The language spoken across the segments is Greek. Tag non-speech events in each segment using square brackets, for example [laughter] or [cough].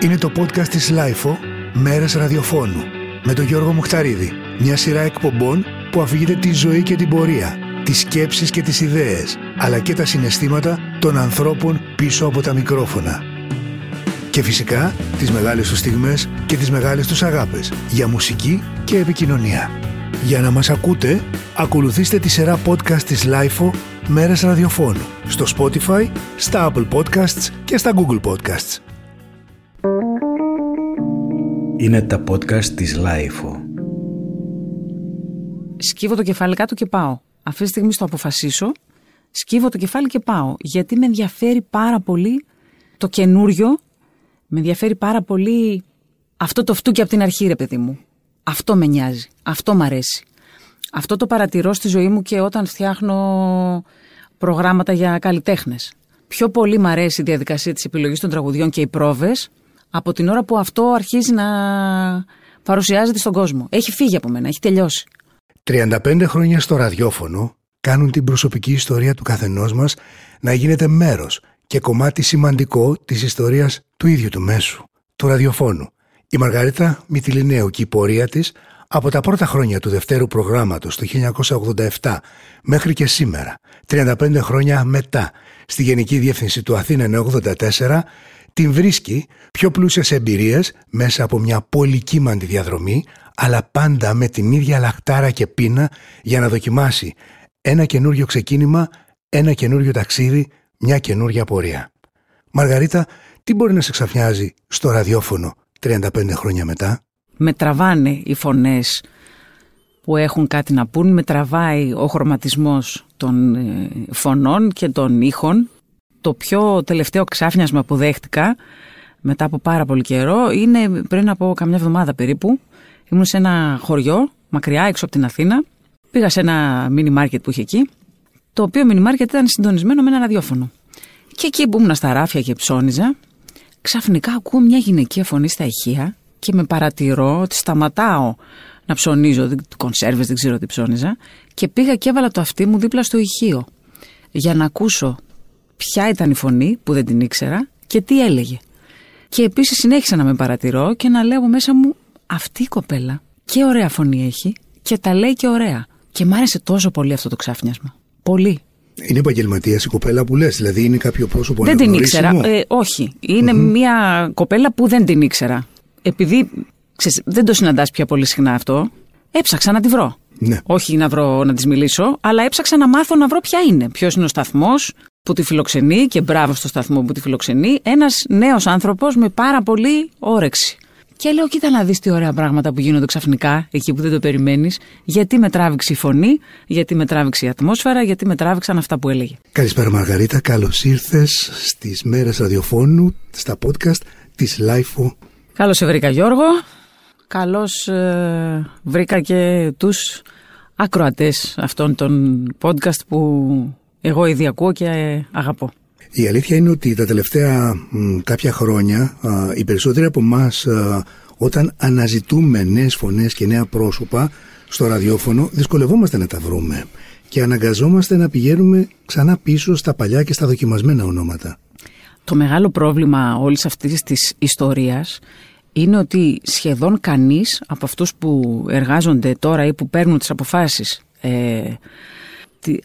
Είναι το podcast της LiFO «Μέρες ραδιοφώνου» με τον Γιώργο Μουχταρίδη. Μια σειρά εκπομπών που αφηγείται τη ζωή και την πορεία, τις σκέψεις και τις ιδέες, αλλά και τα συναισθήματα των ανθρώπων πίσω από τα μικρόφωνα. Και φυσικά τις μεγάλες τους στιγμές και τις μεγάλες τους αγάπες για μουσική και επικοινωνία. Για να μας ακούτε, ακολουθήστε τη σειρά podcast της LiFO «Μέρες ραδιοφώνου» στο Spotify, στα Apple Podcasts και στα Google Podcasts. Είναι τα podcast της Lifeo. Σκύβω το κεφάλι κάτω και πάω. Αυτή τη στιγμή στο αποφασίσω, σκύβω το κεφάλι και πάω. Γιατί με ενδιαφέρει πάρα πολύ το καινούριο, με ενδιαφέρει πάρα πολύ αυτό το φτούκι από την αρχή, ρε παιδί μου. Αυτό με νοιάζει. Αυτό μ' αρέσει. Αυτό το παρατηρώ στη ζωή μου και όταν φτιάχνω προγράμματα για καλλιτέχνες. Πιο πολύ μ' αρέσει η διαδικασία της επιλογής των τραγουδιών και οι πρόβες από την ώρα που αυτό αρχίζει να παρουσιάζεται στον κόσμο. Έχει φύγει από μένα, έχει τελειώσει. 35 χρόνια στο ραδιόφωνο κάνουν την προσωπική ιστορία του καθενός μας να γίνεται μέρος και κομμάτι σημαντικό της ιστορίας του ίδιου του μέσου, του ραδιοφώνου. Η Μαργαρίτα Μητυλινέου και η πορεία της από τα πρώτα χρόνια του δευτέρου προγράμματος το 1987 μέχρι και σήμερα, 35 χρόνια μετά, στη Γενική Διεύθυνση του Αθήνα 84, την βρίσκει πιο πλούσια σε εμπειρίες μέσα από μια πολυκύμαντη διαδρομή, αλλά πάντα με την ίδια λαχτάρα και πείνα για να δοκιμάσει ένα καινούριο ξεκίνημα, ένα καινούριο ταξίδι, μια καινούργια πορεία. Μαργαρίτα, τι μπορεί να σε ξαφνιάζει στο ραδιόφωνο 35 χρόνια μετά; Με τραβάνε οι φωνές που έχουν κάτι να πούν, με τραβάει ο χρωματισμός των ε, φωνών και των ήχων. Το πιο τελευταίο ξάφνιασμα που δέχτηκα μετά από πάρα πολύ καιρό είναι πριν από καμιά εβδομάδα περίπου. Ήμουν σε ένα χωριό μακριά έξω από την Αθήνα. Πήγα σε ένα μίνι μάρκετ που είχε εκεί, το οποίο μίνι μάρκετ ήταν συντονισμένο με ένα ραδιόφωνο. Και εκεί που ήμουν στα ράφια και ψώνιζα, ξαφνικά ακούω μια γυναικεία φωνή στα ηχεία και με παρατηρώ ότι σταματάω να ψωνίζω, κονσέρβες δεν ξέρω τι ψώνιζα και πήγα και έβαλα το αυτί μου δίπλα στο ηχείο για να ακούσω ποια ήταν η φωνή που δεν την ήξερα και τι έλεγε. Και επίσης συνέχισα να με παρατηρώ και να λέω μέσα μου αυτή η κοπέλα και ωραία φωνή έχει και τα λέει και ωραία. Και μ' άρεσε τόσο πολύ αυτό το ξάφνιασμα. Πολύ. Είναι επαγγελματίας η κοπέλα που λες, δηλαδή είναι κάποιο πρόσωπο Δεν την ήξερα. Ε, όχι. μια κοπέλα που δεν την ήξερα. Επειδή ξέρεις, δεν το συναντάς πια πολύ συχνά αυτό, έψαξα να τη βρω. Ναι. Όχι να, βρω, να της μιλήσω, αλλά έψαξα να μάθω να βρω ποια είναι. Ποιος είναι ο σταθμός που τη φιλοξενεί και μπράβο στο σταθμό που τη φιλοξενεί. Ένας νέος άνθρωπος με πάρα πολύ όρεξη. Και λέω, κοίτα να δεις τι ωραία πράγματα που γίνονται ξαφνικά, εκεί που δεν το περιμένεις. Γιατί με τράβηξε η φωνή, γιατί με τράβηξε η ατμόσφαιρα, γιατί με τράβηξαν αυτά που έλεγε. Καλησπέρα Μαργαρίτα, καλώς ήρθες στις μέρες ραδιοφώνου, στα podcast της LIFO. Καλώς σε βρήκα Γιώργο. Καλώς ε, βρήκα και τους ακροατές αυτών των podcast που εγώ ήδη ακούω και αγαπώ. Η αλήθεια είναι ότι τα τελευταία μ, κάποια χρόνια α, οι περισσότεροι από εμάς όταν αναζητούμε νέες φωνές και νέα πρόσωπα στο ραδιόφωνο δυσκολευόμαστε να τα βρούμε και αναγκαζόμαστε να πηγαίνουμε ξανά πίσω στα παλιά και στα δοκιμασμένα ονόματα. Το μεγάλο πρόβλημα όλης αυτής της ιστορίας είναι ότι σχεδόν κανείς από αυτούς που εργάζονται τώρα ή που παίρνουν τις αποφάσεις ε,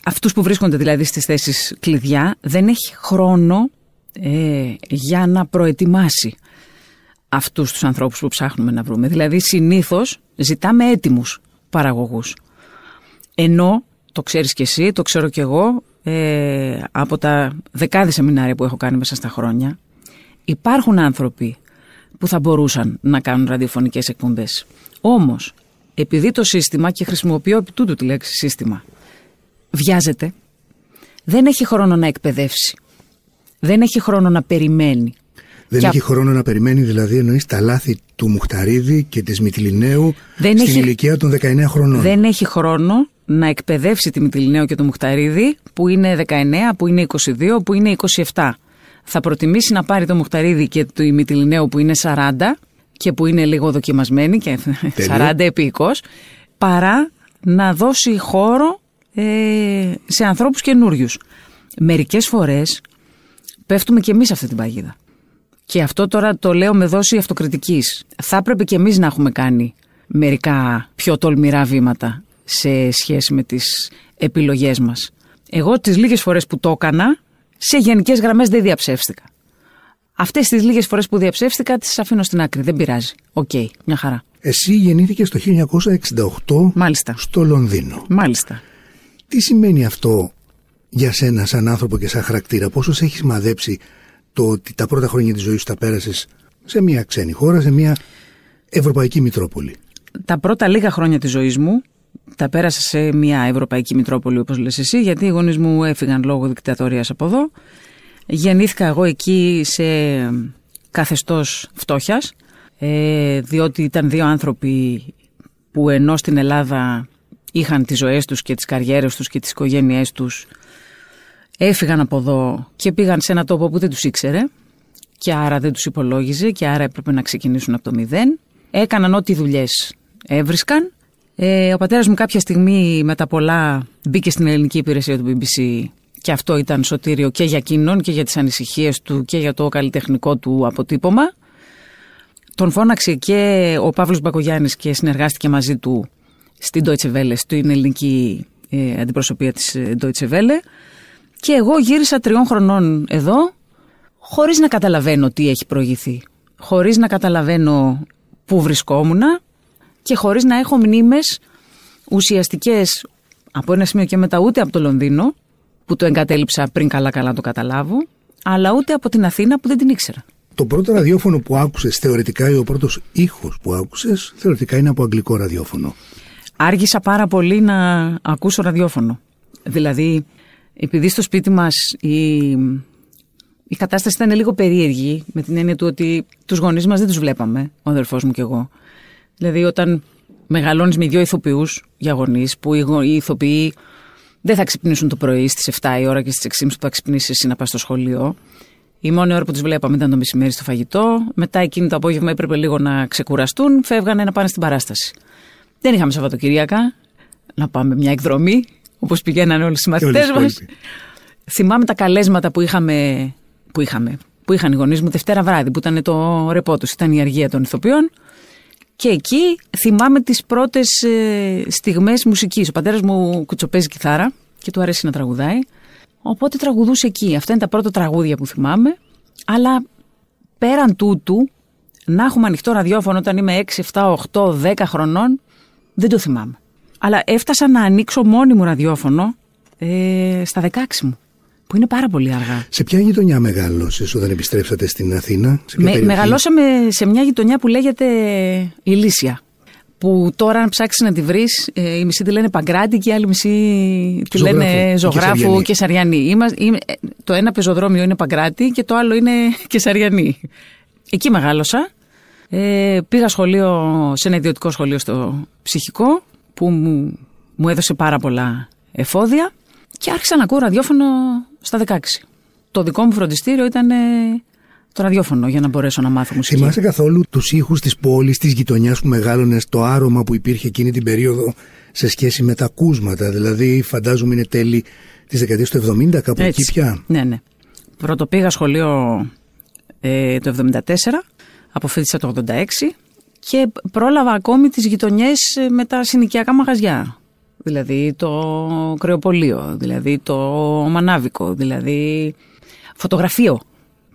αυτούς που βρίσκονται δηλαδή στις θέσεις κλειδιά δεν έχει χρόνο ε, για να προετοιμάσει αυτούς τους ανθρώπους που ψάχνουμε να βρούμε. Δηλαδή συνήθως ζητάμε έτοιμους παραγωγούς. Ενώ, το ξέρεις και εσύ, το ξέρω και εγώ, ε, από τα δεκάδες σεμινάρια που έχω κάνει μέσα στα χρόνια, υπάρχουν άνθρωποι που θα μπορούσαν να κάνουν ραδιοφωνικές εκπομπές. Όμως, επειδή το σύστημα, και χρησιμοποιώ επί τούτου τη λέξη σύστημα, βιάζεται, δεν έχει χρόνο να εκπαιδεύσει. Δεν έχει χρόνο να περιμένει. Δεν Και έχει χρόνο να περιμένει δηλαδή εννοείς τα λάθη του Μουχταρίδη και της Μητυλινέου Δεν στην έχει- ηλικία των 19 χρονών. Δεν έχει χρόνο να εκπαιδεύσει τη Μητυλινέου και το Μουχταρίδη που είναι 19, που είναι 22, που είναι 27. Θα προτιμήσει να πάρει το Μουχταρίδη και το Μητυλινέου που είναι 40 και που είναι λίγο δοκιμασμένη και 40 επίκος παρά να δώσει χώρο ε, σε ανθρώπους καινούριους. Μερικές φορές πέφτουμε και εμείς σε αυτή την παγίδα. Και αυτό τώρα το λέω με δόση αυτοκριτικής. Θα έπρεπε και εμείς να έχουμε κάνει μερικά πιο τολμηρά βήματα σε σχέση με τις επιλογές μας. Εγώ τις λίγες φορές που το έκανα, σε γενικές γραμμές δεν διαψεύστηκα. Αυτές τις λίγες φορές που διαψεύστηκα τις αφήνω στην άκρη. Δεν πειράζει. Οκ, μια χαρά. Εσύ γεννήθηκες το 1968 Μάλιστα. στο Λονδίνο. Μάλιστα. Τι σημαίνει αυτό για σένα σαν άνθρωπο και σαν χαρακτήρα, πόσο σε έχει σημαδέψει το ότι τα πρώτα χρόνια της ζωής σου τα πέρασες σε μια ξένη χώρα, σε μια ευρωπαϊκή μητρόπολη; Τα πρώτα λίγα χρόνια της ζωής μου τα πέρασα σε μια ευρωπαϊκή μητρόπολη όπως λες εσύ γιατί οι γονείς μου έφυγαν λόγω δικτατορίας από εδώ. Γεννήθηκα εγώ εκεί σε καθεστώς φτώχειας ε, διότι ήταν δύο άνθρωποι που ενώ στην Ελλάδα είχαν τις ζωές τους και τις καριέρες τους και τις οικογένειές τους έφυγαν από εδώ και πήγαν σε ένα τόπο που δεν τους ήξερε και άρα δεν τους υπολόγιζε και άρα έπρεπε να ξεκινήσουν από το μηδέν. Έκαναν ό,τι δουλειές έβρισκαν. Ε, ο πατέρας μου κάποια στιγμή με τα πολλά μπήκε στην ελληνική υπηρεσία του BBC και αυτό ήταν σωτήριο και για εκείνον και για τις ανησυχίες του και για το καλλιτεχνικό του αποτύπωμα. Τον φώναξε και ο Παύλος Μπακογιάννης και συνεργάστηκε μαζί του στην Deutsche Welle, στην ελληνική ε, αντιπροσωπεία της ε, Deutsche Welle. Και εγώ γύρισα τριών χρονών εδώ, χωρίς να καταλαβαίνω τι έχει προηγηθεί. Χωρίς να καταλαβαίνω πού βρισκόμουν και χωρίς να έχω μνήμες ουσιαστικές από ένα σημείο και μετά ούτε από το Λονδίνο, που το εγκατέλειψα πριν καλά-καλά το καταλάβω, αλλά ούτε από την Αθήνα που δεν την ήξερα. Το πρώτο ραδιόφωνο που άκουσες θεωρητικά ή ο πρώτος ήχος που άκουσες θεωρητικά είναι από αγγλικό ραδιόφωνο. Άργησα πάρα πολύ να ακούσω ραδιόφωνο. Δηλαδή, επειδή στο σπίτι μας η, η κατάσταση ήταν λίγο περίεργη, με την έννοια του ότι τους γονείς μας δεν τους βλέπαμε, ο αδερφός μου και εγώ. Δηλαδή, όταν μεγαλώνεις με δύο ηθοποιούς για γονείς, που οι, γο- οι ηθοποιοί δεν θα ξυπνήσουν το πρωί στις 7 η ώρα και στις 6.30 που θα ξυπνήσεις εσύ να πας στο σχολείο. Η μόνη ώρα που τους βλέπαμε ήταν το μεσημέρι στο φαγητό. Μετά εκείνη το απόγευμα έπρεπε λίγο να ξεκουραστούν, φεύγανε να πάνε στην παράσταση. Δεν είχαμε Σαββατοκυριακά να πάμε μια εκδρομή, όπως πηγαίνανε όλοι οι Και όλοι οι συμμαθητές μας. υπόλοιποι. Θυμάμαι τα καλέσματα που είχαμε, που είχαμε, που είχαν οι γονείς μου Δευτέρα βράδυ, που ήταν το ρεπό τους, ήταν η αργία των ηθοποιών. Και εκεί θυμάμαι τις πρώτες ε, στιγμές μουσικής. Ο πατέρας μου κουτσοπέζει κιθάρα και του αρέσει να τραγουδάει. Οπότε τραγουδούσε εκεί. Αυτά είναι τα πρώτα τραγούδια που θυμάμαι. Αλλά πέραν τούτου, να έχουμε ανοιχτό ραδιόφωνο όταν είμαι 6, 7, 8, 10 χρονών, δεν το θυμάμαι. Αλλά έφτασα να ανοίξω μόνη μου ραδιόφωνο ε, στα 16 μου, που είναι πάρα πολύ αργά. Σε ποια γειτονιά μεγάλωσες όταν επιστρέψατε στην Αθήνα, σε ποια Με, περιοχή; μεγαλώσαμε σε μια γειτονιά που λέγεται Ηλίσια. Που τώρα, αν ψάξεις να τη βρεις, ε, η μισή τη λένε Παγκράτη και η άλλη μισή τη Ζωγράφου λένε και Ζωγράφου Κεσαριανή. και Σαριανή. Είμα- είμαι- ε, το ένα πεζοδρόμιο είναι Παγκράτη και το άλλο είναι [laughs] Κεσαριανή. Εκεί μεγάλωσα. Ε, πήγα σχολείο, σε ένα ιδιωτικό σχολείο στο ψυχικό που μου, μου έδωσε πάρα πολλά εφόδια και άρχισα να ακούω ραδιόφωνο στα 16. Το δικό μου φροντιστήριο ήταν ε, το ραδιόφωνο για να μπορέσω να μάθω μουσική. Θυμάσαι καθόλου τους ήχους της πόλης, της γειτονιάς που μεγάλωνες, το άρωμα που υπήρχε εκείνη την περίοδο σε σχέση με τα ακούσματα. Δηλαδή, φαντάζομαι είναι τέλη της δεκαετίας του 70, κάπου εκεί πια; Ναι, ναι. Πρώτο πήγα σχολείο ε, το 74, αποφύτησα το 86 και πρόλαβα ακόμη τις γειτονιές ε, με τα συνοικιακά μαγαζιά. Δηλαδή το κρεοπολείο, δηλαδή το μανάβικο, δηλαδή φωτογραφείο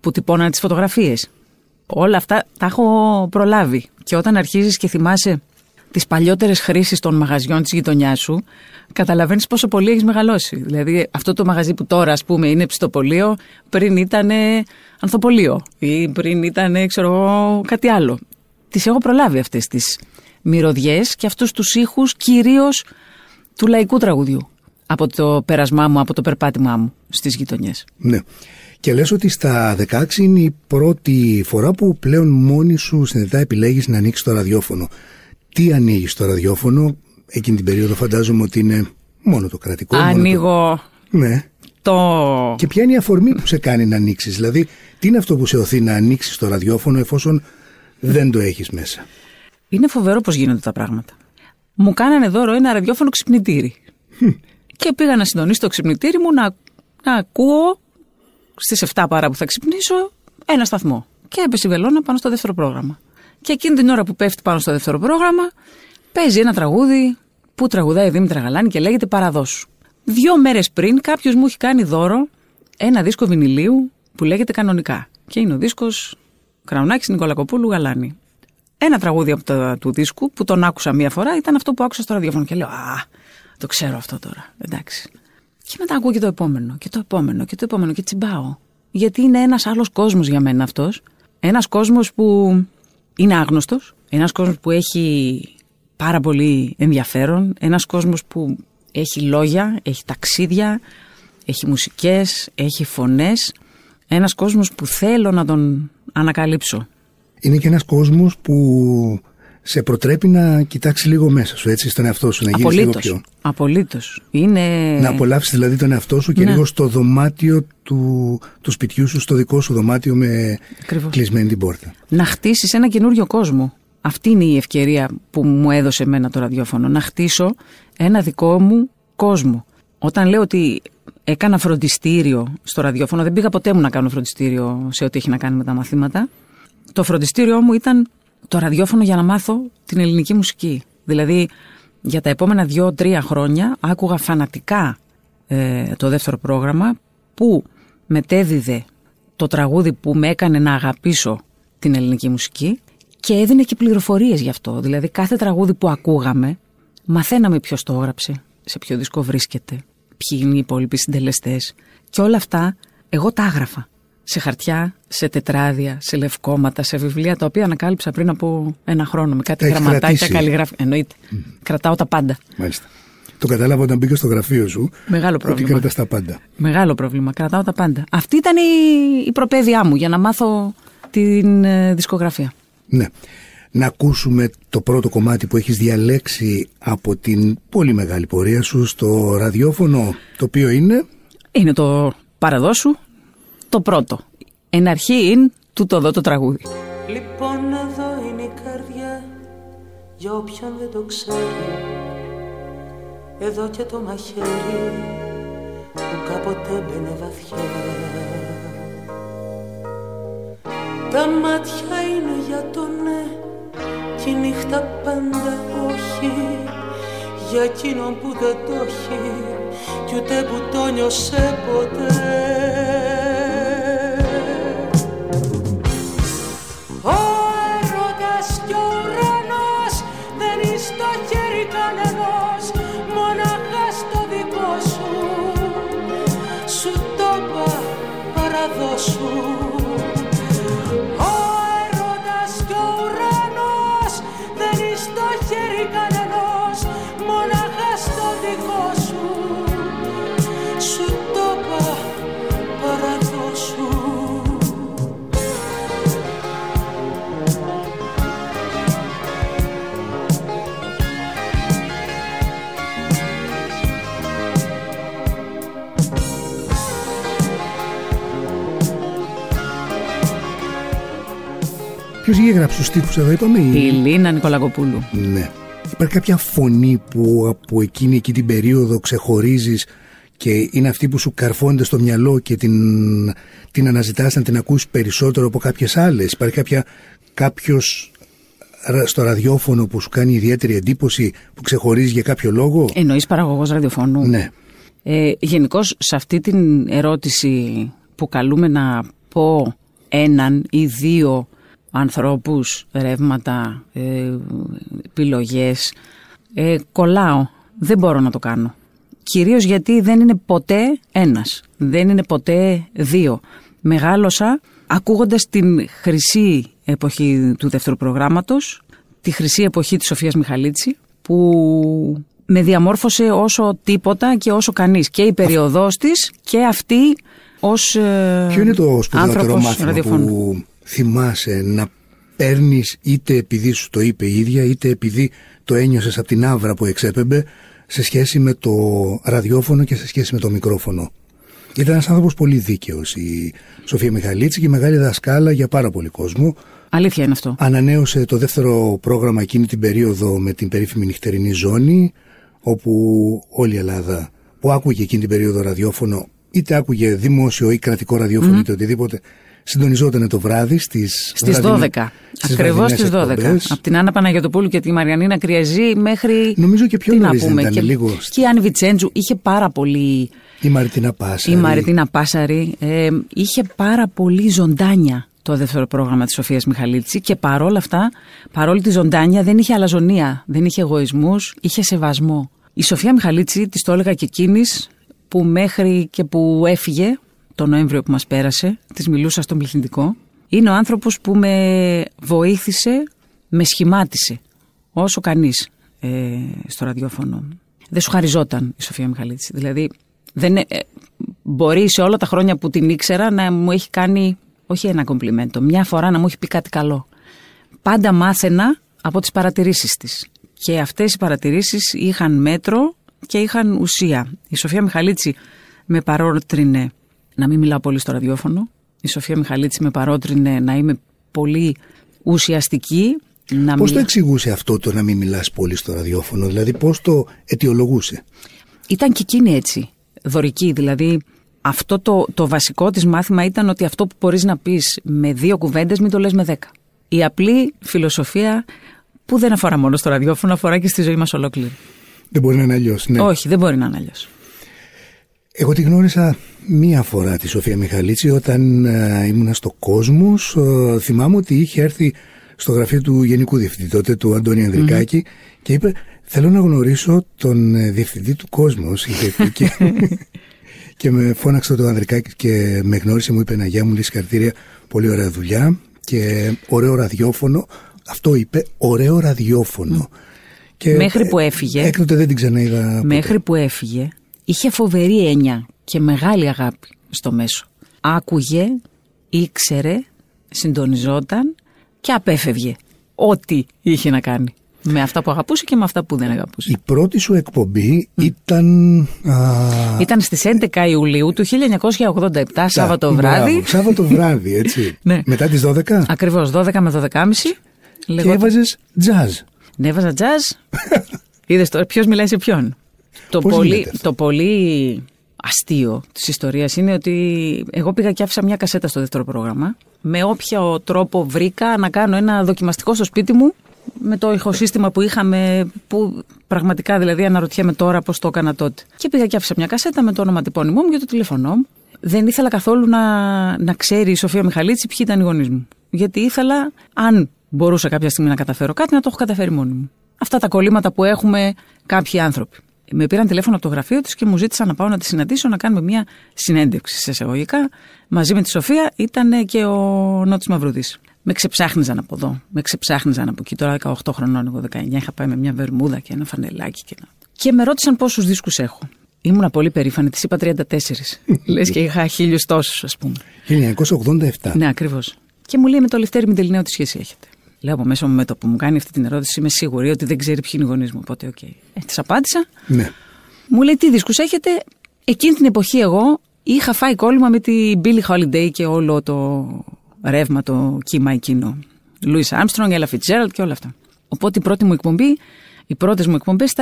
που τυπώναν τις φωτογραφίες. Όλα αυτά τα έχω προλάβει. Και όταν αρχίζεις και θυμάσαι τις παλιότερες χρήσεις των μαγαζιών της γειτονιάς σου, καταλαβαίνεις πόσο πολύ έχεις μεγαλώσει. Δηλαδή αυτό το μαγαζί που τώρα ας πούμε είναι ψητοπολείο, πριν ήταν ανθοπολείο ή πριν ήταν ξέρω εγώ κάτι άλλο. Τις έχω προλάβει αυτές τις μυρωδιές και αυτούς τους ήχους κυρίως του λαϊκού τραγουδιού από το πέρασμά μου, από το περπάτημά μου στις γειτονιές. Ναι. Και λες ότι στα 16 είναι η πρώτη φορά που πλέον μόνη σου συνειδητά επιλέγεις να ανοίξεις το ραδιόφωνο. Τι ανοίγεις το ραδιόφωνο, εκείνη την περίοδο φαντάζομαι ότι είναι μόνο το κρατικό. μόνο το- Ανοίγω Ναι. το... Και ποια είναι η αφορμή που σε κάνει να ανοίξεις, Δηλαδή, τι είναι αυτό που σε οθεί να ανοίξεις το ραδιόφωνο εφόσον δεν το έχεις μέσα; Είναι φοβερό πώς γίνονται τα πράγματα. Μου κάνανε δώρο ένα ραδιόφωνο ξυπνητήρι. και πήγα να συντονίσω το ξυπνητήρι μου να, να ακούω στις 7 παρά που θα ξυπνήσω ένα σταθμό. και έπεσε η βελόνα πάνω στο δεύτερο πρόγραμμα. Και εκείνη την ώρα που πέφτει πάνω στο δεύτερο πρόγραμμα, παίζει ένα τραγούδι που τραγουδάει η Δήμητρα Γαλάνη και λέγεται Παραδόσου. Δύο μέρες πριν κάποιος μου έχει κάνει δώρο ένα δίσκο βινιλίου που λέγεται Κανονικά. Και είναι ο δίσκος Κραουνάκης Νικολακοπούλου Γαλάνη. Ένα τραγούδι από το του δίσκου που τον άκουσα μία φορά ήταν αυτό που άκουσα στο ραδιόφωνο. Και λέω Α, το ξέρω αυτό τώρα. Εντάξει. Και μετά ακούω και το επόμενο και το επόμενο και το επόμενο και τσιμπάω. Γιατί είναι ένας άλλος κόσμος για μένα αυτός. Ένας κόσμος που είναι άγνωστος. Ένας κόσμος που έχει πάρα πολύ ενδιαφέρον. Ένας κόσμος που έχει λόγια, έχει ταξίδια, έχει μουσικές, έχει φωνές. Ένας κόσμος που θέλω να τον ανακαλύψω. Είναι και ένας κόσμος που σε προτρέπει να κοιτάξει λίγο μέσα σου, έτσι, στον εαυτό σου, να γίνεις λίγο πιο. Απολύτως. Είναι... Να απολαύσεις δηλαδή τον εαυτό σου και ναι. λίγο στο δωμάτιο του, του σπιτιού σου, στο δικό σου δωμάτιο με Ακριβώς. κλεισμένη την πόρτα. Να χτίσεις ένα καινούριο κόσμο. Αυτή είναι η ευκαιρία που μου έδωσε εμένα το ραδιόφωνο. Να χτίσω ένα δικό μου κόσμο. Όταν λέω ότι έκανα φροντιστήριο στο ραδιόφωνο, δεν πήγα ποτέ μου να κάνω φροντιστήριο σε ό,τι έχει να κάνει με τα μαθήματα. Το φροντιστήριό μου ήταν το ραδιόφωνο για να μάθω την ελληνική μουσική. Δηλαδή, για τα επόμενα δύο-τρία χρόνια άκουγα φανατικά ε, το δεύτερο πρόγραμμα που μετέδιδε το τραγούδι που με έκανε να αγαπήσω την ελληνική μουσική και έδινε και πληροφορίες γι' αυτό. Δηλαδή κάθε τραγούδι που ακούγαμε μαθαίναμε ποιος το έγραψε, σε ποιο δίσκο βρίσκεται, ποιοι είναι οι υπόλοιποι συντελεστές. Και όλα αυτά εγώ τα άγραφα. Σε χαρτιά, σε τετράδια, σε λευκόματα, σε βιβλία τα οποία ανακάλυψα πριν από ένα χρόνο με κάτι γραμματάκια, καλλιγράφη. Εννοείται. Κρατάω τα πάντα. Μάλιστα. Το κατάλαβα όταν μπήκα στο γραφείο σου. Μεγάλο πρόβλημα. Ότι κρατάς τα πάντα. Μεγάλο πρόβλημα. Κρατάω τα πάντα. Αυτή ήταν η, η προπαίδειά μου για να μάθω την ε, δισκογραφία. Ναι να ακούσουμε το πρώτο κομμάτι που έχεις διαλέξει από την πολύ μεγάλη πορεία σου στο ραδιόφωνο, το οποίο είναι... Είναι το παραδόσου, το πρώτο. Εν αρχή είναι τούτο εδώ το τραγούδι. Λοιπόν εδώ είναι η καρδιά για όποιον δεν το ξέρει Εδώ και το μαχαίρι που κάποτε μπαινε βαθιά Τα μάτια είναι για το ναι η νύχτα πάντα όχι για εκείνον που δεν το έχει κι ούτε που το νιώσε ποτέ Ποιος έγραψε τους τύπου εδώ, είπαμε. Η Λίνα Νικολακοπούλου. Ναι. Υπάρχει κάποια φωνή που από εκείνη εκεί την περίοδο ξεχωρίζεις και είναι αυτή που σου καρφώνεται στο μυαλό και την, την αναζητάς να την ακούσει περισσότερο από κάποιες άλλες. Υπάρχει κάποια, κάποιος στο ραδιόφωνο που σου κάνει ιδιαίτερη εντύπωση που ξεχωρίζει για κάποιο λόγο; Εννοείς παραγωγός ραδιοφωνού. Ναι. Ε, Γενικώς σε αυτή την ερώτηση που καλούμε να πω έναν ή δύο ανθρώπους, ρεύματα, ε, επιλογές. Ε, κολλάω. Δεν μπορώ να το κάνω. Κυρίως γιατί δεν είναι ποτέ ένας. Δεν είναι ποτέ δύο. Μεγάλωσα ακούγοντας την χρυσή εποχή του δεύτερου προγράμματος, τη χρυσή εποχή της Σοφίας Μιχαλίτση, που με διαμόρφωσε όσο τίποτα και όσο κανείς. Και η περίοδός της και αυτή ως ε, Ποιο είναι το σπουδαιότερο μάθημα που θυμάσαι να παίρνεις είτε επειδή σου το είπε η ίδια, είτε επειδή το ένιωσες από την άβρα που εξέπεμπε σε σχέση με το ραδιόφωνο και σε σχέση με το μικρόφωνο. Ήταν ένας άνθρωπος πολύ δίκαιος η Σοφία Μιχαλίτση και μεγάλη δασκάλα για πάρα πολύ κόσμο. Αλήθεια είναι αυτό. Ανανέωσε το δεύτερο πρόγραμμα εκείνη την περίοδο με την περίφημη νυχτερινή ζώνη, όπου όλη η Ελλάδα που άκουγε εκείνη την περίοδο ραδιόφωνο, είτε άκουγε δημόσιο ή κρατικό ραδιόφωνο, είτε οτιδήποτε, συντονιζόταν το βράδυ στις, Στις βραδινές- 12. στις Ακριβώς βραδινές στις 12. εκπομπές. Από την Άννα Παναγιοτοπούλου και τη Μαριανίνα Κριαζή μέχρι. Νομίζω και πιο τι να νωρίς δεν πούμε. ήταν, και, λίγο και η Άννη Βιτσέντζου είχε πάρα πολύ. Η Μαριτίνα Πάσα. Η Μαριτίνα Πάσαρη ε, είχε πάρα πολύ ζωντάνια το δεύτερο πρόγραμμα της Σοφίας Μιχαλίτση και παρόλα αυτά, παρόλη τη ζωντάνια δεν είχε αλαζονία, δεν είχε εγωισμούς, είχε σεβασμό. Η Σοφία Μιχαλίτση, της το έλεγα και εκείνης που μέχρι και που έφυγε το Νοέμβριο που μας πέρασε, της μιλούσα στον πληθυντικό, είναι ο άνθρωπος που με βοήθησε, με σχημάτισε όσο κανείς ε, στο ραδιόφωνο. Δεν σου χαριζόταν η Σοφία Μιχαλίτση. Δηλαδή, δεν, ε, μπορεί σε όλα τα χρόνια που την ήξερα να μου έχει κάνει, όχι ένα κομπλιμέντο, μια φορά να μου έχει πει κάτι καλό. Πάντα μάθαινα από τις παρατηρήσεις της. Και αυτές οι παρατηρήσεις είχαν μέτρο και είχαν ουσία. Η Σοφία Μιχαλίτση με παρότρινε να μην μιλάω πολύ στο ραδιόφωνο. Η Σοφία Μιχαλίτση με παρότρινε να είμαι πολύ ουσιαστική. Να Πώς το μιλά- εξηγούσε αυτό το να μην μιλάς πολύ στο ραδιόφωνο, δηλαδή πώς το αιτιολογούσε; Ήταν και εκείνη έτσι, δωρική. Δηλαδή, αυτό το, το βασικό της μάθημα ήταν ότι αυτό που μπορείς να πεις με δύο κουβέντες μην το λες με δέκα. Η απλή φιλοσοφία που δεν αφορά μόνο στο ραδιόφωνο, αφορά και στη ζωή μας ολόκληρη. Δεν μπορεί να είναι αλλιώς. Ναι. Όχι, δεν μπορεί να είναι αλλιώς. Εγώ τη γνώρισα μία φορά τη Σοφία Μιχαλίτση όταν ε, ήμουνα στο Κόσμος. Ε, θυμάμαι ότι είχε έρθει στο γραφείο του Γενικού Διευθυντή τότε, του Αντώνη Ανδρικάκη, και είπε θέλω να γνωρίσω τον ε, Διευθυντή του Κόσμος. Είχε πει και, [laughs] [laughs] και με φώναξε το Ανδρικάκη και με γνώρισε, μου είπε να γεια μου, λέει συγχαρητήρια, πολύ ωραία δουλειά και ωραίο ραδιόφωνο. Αυτό είπε, ωραίο ραδιόφωνο. Και, Μέχρι που ε, έφυγε. Έκτοτε δεν την ξαναείδα ποτέ. Μέχρι που έφυγε, είχε φοβερή έννοια και μεγάλη αγάπη στο μέσο. Άκουγε, ήξερε, συντονιζόταν και απέφευγε ό,τι είχε να κάνει. Με αυτά που αγαπούσε και με αυτά που δεν αγαπούσε. Η πρώτη σου εκπομπή ήταν. Α, Ήταν στις 11 Ιουλίου του 1987, Σάββατο βράδυ. Μπράβο, Σάββατο βράδυ, έτσι. [laughs] Ναι. Μετά τις 12 Ακριβώς 12 με 12.30. και Λεγόταν- έβαζες jazz. Ναι, έβαζα jazz. [laughs] Είδες τώρα ποιος μιλάει σε ποιον. Το Πώς πολύ, γίνεται αυτό; το πολύ αστείο της ιστορίας είναι ότι εγώ πήγα και άφησα μια κασέτα στο δεύτερο πρόγραμμα. Με όποιο τρόπο βρήκα να κάνω ένα δοκιμαστικό στο σπίτι μου με το ηχοσύστημα που είχαμε, που πραγματικά δηλαδή αναρωτιέμαι τώρα πώς το έκανα τότε. Και πήγα και άφησα μια κασέτα με το ονοματεπώνυμό μου και το τηλέφωνό μου. Δεν ήθελα καθόλου να, να ξέρει η Σοφία Μιχαλίτση ποιοι ήταν οι γονείς μου. Γιατί ήθελα, αν μπορούσα κάποια στιγμή να καταφέρω κάτι, να το έχω καταφέρει μόνη μου. Αυτά τα κολλήματα που έχουμε κάποιοι άνθρωποι. Με πήραν τηλέφωνο από το γραφείο τη και μου ζήτησαν να πάω να τη συναντήσω, να κάνουμε μια συνέντευξη σε εισαγωγικά. Μαζί με τη Σοφία ήταν και ο Νότης Μαυρουδής. Με ξεψάχνιζαν από εδώ, με ξεψάχνιζαν από εκεί. Τώρα 18 χρονών, εγώ 19, είχα πάει με μια βερμούδα και ένα φανελάκι. Και, ένα... και με ρώτησαν πόσους δίσκους έχω. Ήμουνα πολύ περήφανη, της είπα 34. [laughs] Λες και είχα χίλιους τόσους, ας πούμε. 1987. Ναι, ακριβώς. Και μου λέει με το Λευτέρη Μυτιληναίο τι σχέση έχετε. Λέω από μέσα μου με το που μου κάνει αυτή την ερώτηση, είμαι σίγουρη ότι δεν ξέρει ποιοι είναι οι γονείς μου. Οπότε, OK. Okay. Ε, της απάντησα. Ναι. Μου λέει τι δίσκους έχετε; Εκείνη την εποχή εγώ είχα φάει κόλλημα με την Billie Holiday και όλο το ρεύμα, το κύμα εκείνο. Louis Armstrong, Ella Fitzgerald και όλα αυτά. Οπότε η πρώτη μου εκπομπή, οι πρώτες μου εκπομπές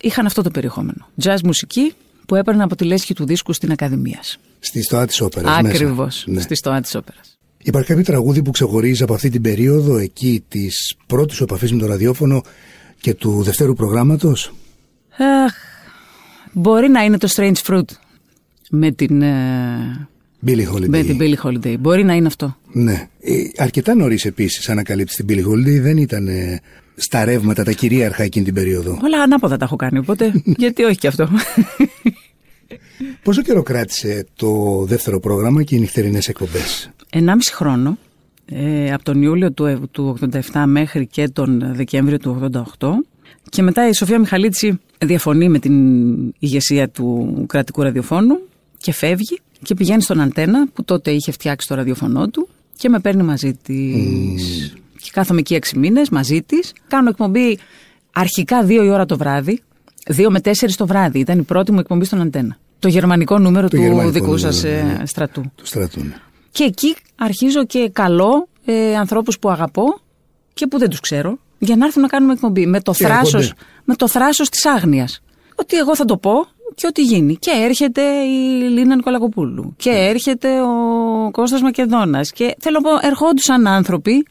είχαν αυτό το περιεχόμενο. Jazz μουσική που έπαιρνα από τη λέσχη του δίσκου στην Ακαδημίας. Στη στοά της όπερας. Ακριβώς. Ναι. Στη στοά της όπερας. Υπάρχει κάποιο τραγούδι που ξεχωρίζει από αυτή την περίοδο εκεί της πρώτης σου επαφής με το ραδιόφωνο και του δευτέρου προγράμματος; Αχ, μπορεί να είναι το Strange Fruit με την, ε, Billie Holiday. με την Billie Holiday. Μπορεί να είναι αυτό. Ναι. Ε, αρκετά νωρίς επίσης ανακαλύψει την Billie Holiday. Δεν ήταν ε, στα ρεύματα τα κυρίαρχα εκείνη την περίοδο. Όλα ανάποδα τα έχω κάνει, οπότε [laughs] γιατί όχι και αυτό. Πόσο καιρό κράτησε το δεύτερο πρόγραμμα και οι νυχτερινές εκπομπές; 1,5 χρόνο, ε, από τον Ιούλιο του, του 87 μέχρι και τον Δεκέμβριο του 88 και μετά η Σοφία Μιχαλίτση διαφωνεί με την ηγεσία του κρατικού ραδιοφώνου και φεύγει και πηγαίνει στον Αντένα που τότε είχε φτιάξει το ραδιοφωνό του και με παίρνει μαζί της. Mm. Και κάθομαι εκεί 6 μήνες μαζί της. Κάνω εκπομπή αρχικά 2 η ώρα το βράδυ, 2 με 4 το βράδυ. Ήταν η πρώτη μου εκπομπή στον Αντένα. Το γερμανικό νούμερο Το του γερμανικό δικού νούμερο, σας ναι. ε, στρατού. Του στρατού. ναι. Και εκεί αρχίζω και καλώ ε, ανθρώπους που αγαπώ και που δεν τους ξέρω για να έρθουν να κάνουμε εκπομπή. Με το, Και θράσος, έρχονται. με το θράσος της άγνοιας. Ότι εγώ θα το πω, και ό,τι γίνει. Και έρχεται η Λίνα Νικολακοπούλου. Και έρχεται ο Κώστας Μακεδόνας. Και θέλω να πω, ερχόντουσαν άνθρωποι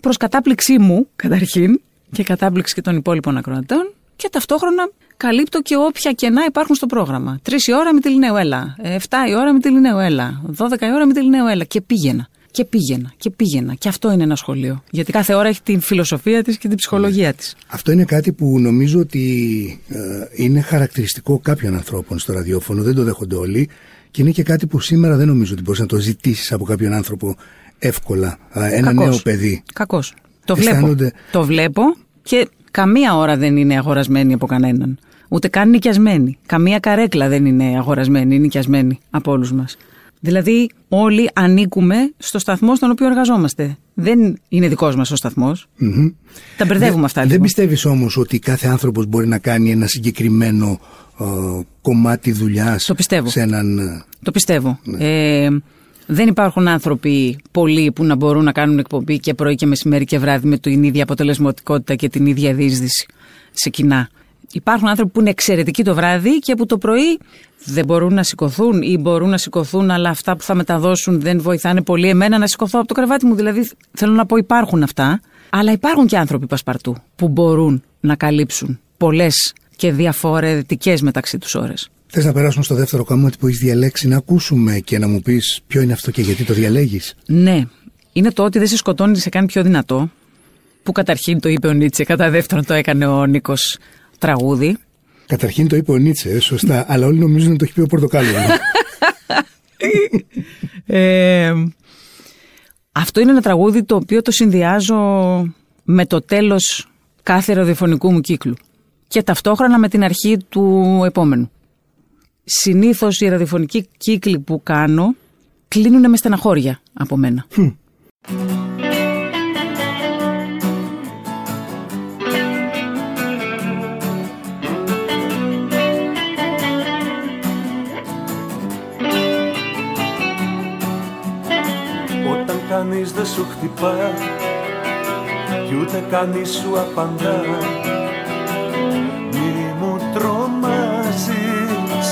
προς κατάπληξή μου, καταρχήν, και κατάπληξη και των υπόλοιπων ακροατών, και ταυτόχρονα καλύπτω και όποια κενά υπάρχουν στο πρόγραμμα. Τρεις η ώρα με τη Λινέου, έλα. Εφτά η ώρα με τη Λινέου, έλα. Δώδεκα η ώρα με τη Λινέου, έλα. Και πήγαινα. Και πήγαινα και πήγαινα. Και αυτό είναι ένα σχολείο. Γιατί κάθε ώρα έχει την φιλοσοφία της και την ψυχολογία της. Αυτό είναι κάτι που νομίζω ότι ε, είναι χαρακτηριστικό κάποιων ανθρώπων στο ραδιόφωνο. Δεν το δέχονται όλοι. Και είναι και κάτι που σήμερα δεν νομίζω ότι μπορείς να το ζητήσεις από κάποιον άνθρωπο εύκολα. Ε, ένα Κακός. νέο παιδί. Κακός. Το βλέπω. Αισθάνονται- Το βλέπω και καμία ώρα δεν είναι αγορασμένη από κανέναν. Ούτε καν νοικιασμένη. Καμία καρέκλα δεν είναι αγορασμένη ή νοικιασμένη από όλους μας. Δηλαδή, όλοι ανήκουμε στο σταθμό στον οποίο εργαζόμαστε. Δεν είναι δικός μας ο σταθμός. Μμμ. Τα μπερδεύουμε αυτά Δεν λίγο. πιστεύεις όμως ότι κάθε άνθρωπος μπορεί να κάνει ένα συγκεκριμένο ε, κομμάτι δουλειάς Το πιστεύω. σε έναν. ε, Το πιστεύω. Ε, δεν υπάρχουν άνθρωποι πολλοί που να μπορούν να κάνουν εκπομπή και πρωί και μεσημέρι και βράδυ με την ίδια αποτελεσματικότητα και την ίδια διείσδυση σε κοινά. Υπάρχουν άνθρωποι που είναι εξαιρετικοί το βράδυ και που το πρωί δεν μπορούν να σηκωθούν ή μπορούν να σηκωθούν, αλλά αυτά που θα μεταδώσουν δεν βοηθάνε πολύ εμένα να σηκωθώ από το κρεβάτι μου. Δηλαδή, θέλω να πω, υπάρχουν αυτά. Αλλά υπάρχουν και άνθρωποι πασπαρτού που μπορούν να καλύψουν πολλές και διαφορετικές μεταξύ τους ώρες. Θες να περάσουμε στο δεύτερο κομμάτι που έχεις διαλέξει να ακούσουμε και να μου πεις ποιο είναι αυτό και γιατί το διαλέγεις; Ναι. Είναι το ότι δεν σε σκοτώνει, σε κάνει πιο δυνατό. Που καταρχήν το είπε ο Νίτσε, κατά δεύτερον το έκανε ο Νίκος τραγούδι. Καταρχήν το είπε ο Νίτσε, ε, σωστά, αλλά όλοι νομίζουν ότι το έχει πει ο Πορτοκάλο. Ε, αυτό είναι ένα τραγούδι το οποίο το συνδυάζω με το τέλος κάθε ραδιοφωνικού μου κύκλου και ταυτόχρονα με την αρχή του επόμενου. Συνήθως οι ραδιοφωνικοί κύκλοι που κάνω κλείνουν με στεναχώρια από μένα. Κανείς δεν σου χτυπά Κι ούτε κανείς σου απαντά. Μη μου τρομάζεις.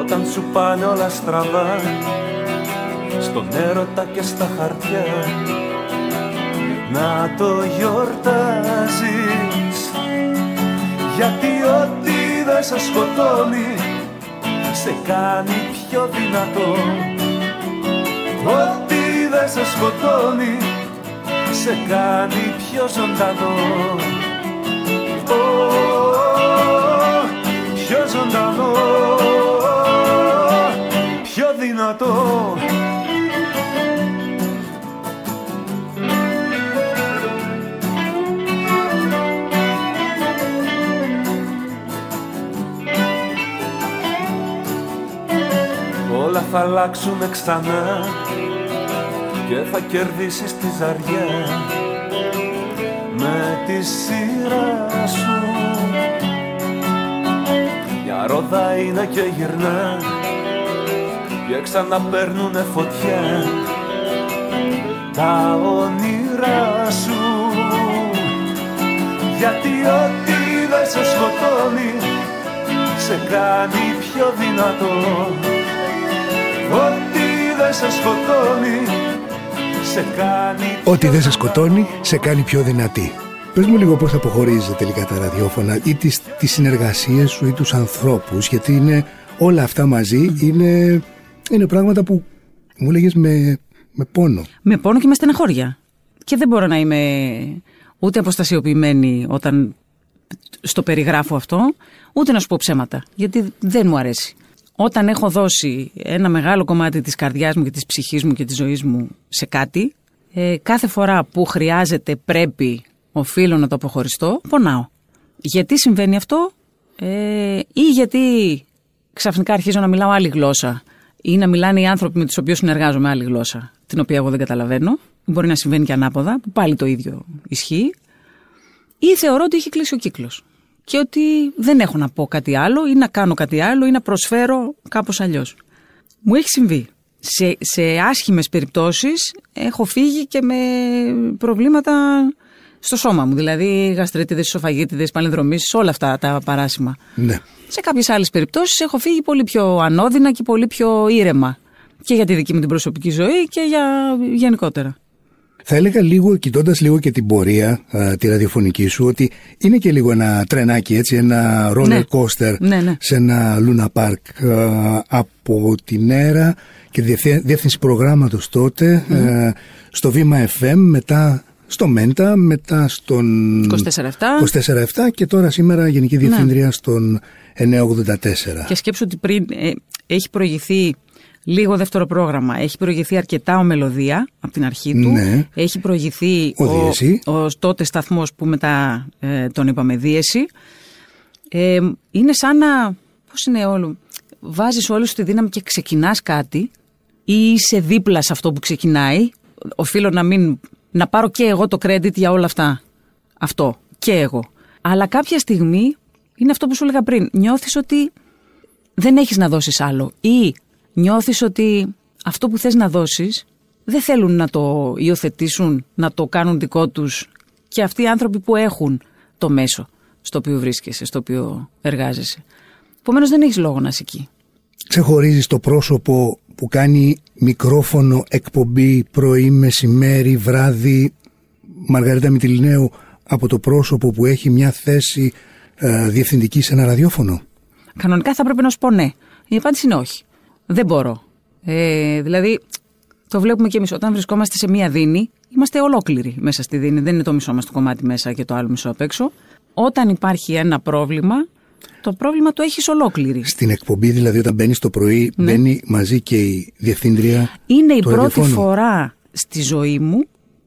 Όταν σου πάνε όλα στραβά Στον έρωτα και στα χαρτιά Να το γιορτάζεις. Γιατί ό,τι δεν σε σκοτώνει Σε κάνει πιο δυνατό Ό,τι δεν σε σκοτώνει Σε κάνει πιο ζωντανό. Ω, Πιο ζωντανό Πιο δυνατό θα αλλάξουν ξανά και θα κερδίσεις τη ζαριά με τη σειρά σου. Μια ρόδα είναι και γυρνά και ξαναπαίρνουνε φωτιά τα όνειρά σου. Γιατί ό,τι δεν σε σκοτώνει σε κάνει πιο δυνατό Ό,τι δεν σε σκοτώνει σε κάνει Ό,τι δεν σε σκοτώνει, σε κάνει πιο δυνατή. Πες μου λίγο πώς αποχωρίζετε τελικά τα ραδιόφωνα ή τις, τις συνεργασίες σου ή τους ανθρώπους, γιατί είναι όλα αυτά μαζί είναι, είναι πράγματα που μου λέγες με, με πόνο. Με πόνο και με στεναχώρια. Και δεν μπορώ να είμαι ούτε αποστασιοποιημένη όταν στο περιγράφω αυτό, ούτε να σου πω ψέματα, γιατί δεν μου αρέσει. Όταν έχω δώσει ένα μεγάλο κομμάτι της καρδιάς μου και της ψυχής μου και της ζωής μου σε κάτι, ε, κάθε φορά που χρειάζεται, πρέπει, οφείλω να το αποχωριστώ, πονάω. Γιατί συμβαίνει αυτό; Ε, ή γιατί ξαφνικά αρχίζω να μιλάω άλλη γλώσσα ή να μιλάνε οι άνθρωποι με τους οποίους συνεργάζομαι άλλη γλώσσα, την οποία εγώ δεν καταλαβαίνω, μπορεί να συμβαίνει και ανάποδα, που πάλι το ίδιο ισχύει, ή θεωρώ ότι έχει κλείσει ο κύκλος και ότι δεν έχω να πω κάτι άλλο ή να κάνω κάτι άλλο ή να προσφέρω κάπως αλλιώς. Μου έχει συμβεί. Σε, σε άσχημες περιπτώσεις έχω φύγει και με προβλήματα στο σώμα μου. Δηλαδή γαστρίτιδες, ισοφαγίτιδες, παλινδρομήσεις, όλα αυτά τα παράσημα. Ναι. Σε κάποιες άλλες περιπτώσεις έχω φύγει πολύ πιο ανώδυνα και πολύ πιο ήρεμα. Και για τη δική μου την προσωπική ζωή και για γενικότερα. Θα έλεγα λίγο, κοιτώντας λίγο και την πορεία α, τη ραδιοφωνική σου, ότι είναι και λίγο ένα τρενάκι, έτσι, ένα roller Ναι. coaster Ναι, ναι. σε ένα Luna Park α, από την ΕΡΑ και διευθυ- διεύθυνση προγράμματος τότε ε, στο Βήμα FM, μετά στο Μέντα, μετά στον 24-7. 24-7 και τώρα σήμερα Γενική Διευθύντρια στον 984. Και σκέψου ότι πριν ε, έχει προηγηθεί λίγο δεύτερο πρόγραμμα. Έχει προηγηθεί αρκετά ο Μελωδία από την αρχή του. Ναι. Έχει προηγηθεί Ο Δίεση. ο, ο τότε σταθμός που μετά ε, τον είπαμε Δίεση. Ε, είναι σαν να, πώς είναι όλο, βάζεις όλη σου τη δύναμη και ξεκινάς κάτι ή είσαι δίπλα σε αυτό που ξεκινάει. Οφείλω να μην, να πάρω και εγώ το credit για όλα αυτά. Αυτό. Και εγώ. Αλλά κάποια στιγμή είναι αυτό που σου έλεγα πριν. Νιώθεις ότι δεν έχεις να δώσεις άλλο ή νιώθεις ότι αυτό που θες να δώσεις δεν θέλουν να το υιοθετήσουν, να το κάνουν δικό τους και αυτοί οι άνθρωποι που έχουν το μέσο στο οποίο βρίσκεσαι, στο οποίο εργάζεσαι. Επομένως δεν έχεις λόγο να είσαι εκεί. Ξεχωρίζεις το πρόσωπο που κάνει μικρόφωνο εκπομπή πρωί, μεσημέρι, βράδυ Μαργαρίτα Μητυλινέου από το πρόσωπο που έχει μια θέση ε, διευθυντική σε ένα ραδιόφωνο. Κανονικά θα πρέπει να σου πω ναι. Η απάντηση είναι όχι. Δεν μπορώ. Ε, δηλαδή, το βλέπουμε και εμείς. Όταν βρισκόμαστε σε μία δίνη, είμαστε ολόκληροι μέσα στη δίνη. Δεν είναι το μισό μας το κομμάτι μέσα και το άλλο μισό απ' έξω. Όταν υπάρχει ένα πρόβλημα, το πρόβλημα το έχεις ολόκληρη. Στην εκπομπή δηλαδή όταν μπαίνεις το πρωί μπαίνει μαζί και η διευθύντρια Είναι η του πρώτη ραδιοφώνου. φορά στη ζωή μου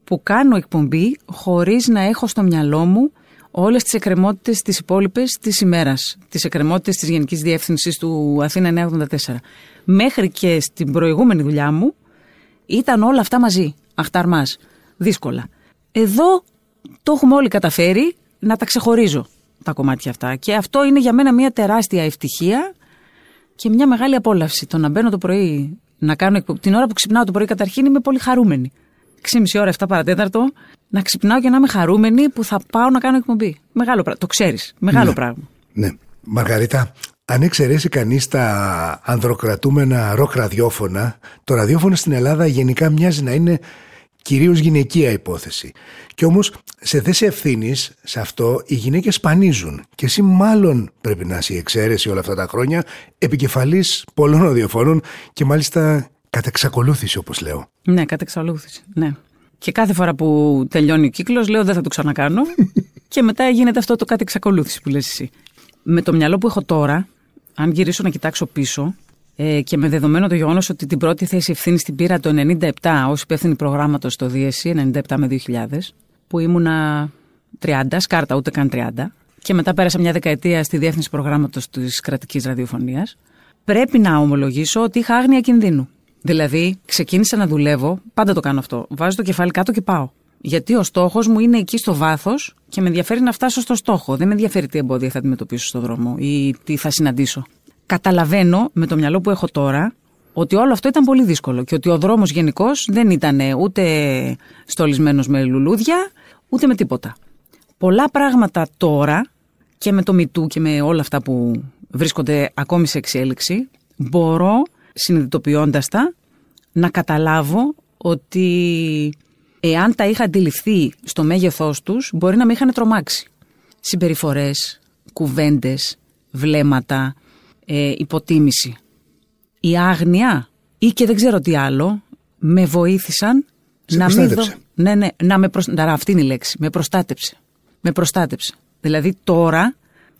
που κάνω εκπομπή χωρίς να έχω στο μυαλό μου όλες τις εκκρεμότητες τις υπόλοιπες της ημέρας. Τις εκκρεμότητες της Γενικής Διεύθυνσης του Αθήνα 984. Μέχρι και στην προηγούμενη δουλειά μου ήταν όλα αυτά μαζί. Αχταρμάς. Δύσκολα. Εδώ το έχουμε όλοι καταφέρει να τα ξεχωρίζω τα κομμάτια αυτά. Και αυτό είναι για μένα μια τεράστια ευτυχία και μια μεγάλη απόλαυση. Το να μπαίνω το πρωί να κάνω εκπομπή. Την ώρα που ξυπνάω το πρωί, καταρχήν είμαι πολύ χαρούμενη. 6,5 ώρα, 7 παρατέταρτο, να ξυπνάω και να είμαι χαρούμενη που θα πάω να κάνω εκπομπή. Μεγάλο πράγμα. Το ξέρεις. Μεγάλο πράγμα. Ναι. Μαργαρίτα, αν εξαιρέσει κανείς τα ανδροκρατούμενα ροκ ραδιόφωνα, το ραδιόφωνο στην Ελλάδα γενικά μοιάζει να είναι κυρίως γυναικεία υπόθεση. Και όμως σε θέση ευθύνης σε αυτό οι γυναίκες σπανίζουν. Και εσύ μάλλον πρέπει να είσαι η εξαίρεση όλα αυτά τα χρόνια, επικεφαλής πολλών ραδιοφώνων και μάλιστα κατά εξακολούθηση όπως λέω. Ναι, κατά εξαλούθηση. Ναι. Και κάθε φορά που τελειώνει ο κύκλος, λέω δεν θα το ξανακάνω. [laughs] και μετά γίνεται αυτό το κάτι εξακολούθηση που λες εσύ. Με το μυαλό που έχω τώρα, αν γυρίσω να κοιτάξω πίσω, ε, και με δεδομένο το γεγονός ότι την πρώτη θέση ευθύνη την πήρα το 97 ως υπεύθυνη προγράμματος στο Δίεση, 97 με 2000, που ήμουνα 30, σκάρτα ούτε καν 30, και μετά πέρασα μια δεκαετία στη διεύθυνση προγράμματος της κρατικής ραδιοφωνίας, πρέπει να ομολογήσω ότι είχα άγνοια κινδύνου. Δηλαδή, ξεκίνησα να δουλεύω, πάντα το κάνω αυτό. Βάζω το κεφάλι κάτω και πάω. Γιατί ο στόχος μου είναι εκεί στο βάθος και με ενδιαφέρει να φτάσω στο στόχο. Δεν με ενδιαφέρει τι εμπόδια θα αντιμετωπίσω στον δρόμο ή τι θα συναντήσω. Καταλαβαίνω με το μυαλό που έχω τώρα ότι όλο αυτό ήταν πολύ δύσκολο και ότι ο δρόμος γενικώς δεν ήταν ούτε στολισμένος με λουλούδια, ούτε με τίποτα. Πολλά πράγματα τώρα και με το MeToo και με όλα αυτά που βρίσκονται ακόμη σε εξέλιξη, μπορώ συνειδητοποιώντας τα να καταλάβω ότι εάν τα είχα αντιληφθεί στο μέγεθός τους μπορεί να με είχαν τρομάξει. Συμπεριφορές, κουβέντες, βλέμματα, ε, υποτίμηση. Η άγνοια ή και δεν ξέρω τι άλλο με βοήθησαν Σε να μην προστάτεψε. δω... Ναι, ναι, να με προσ... Άρα, αυτή είναι η λέξη. Με προστάτεψε. Με προστάτεψε. Δηλαδή τώρα,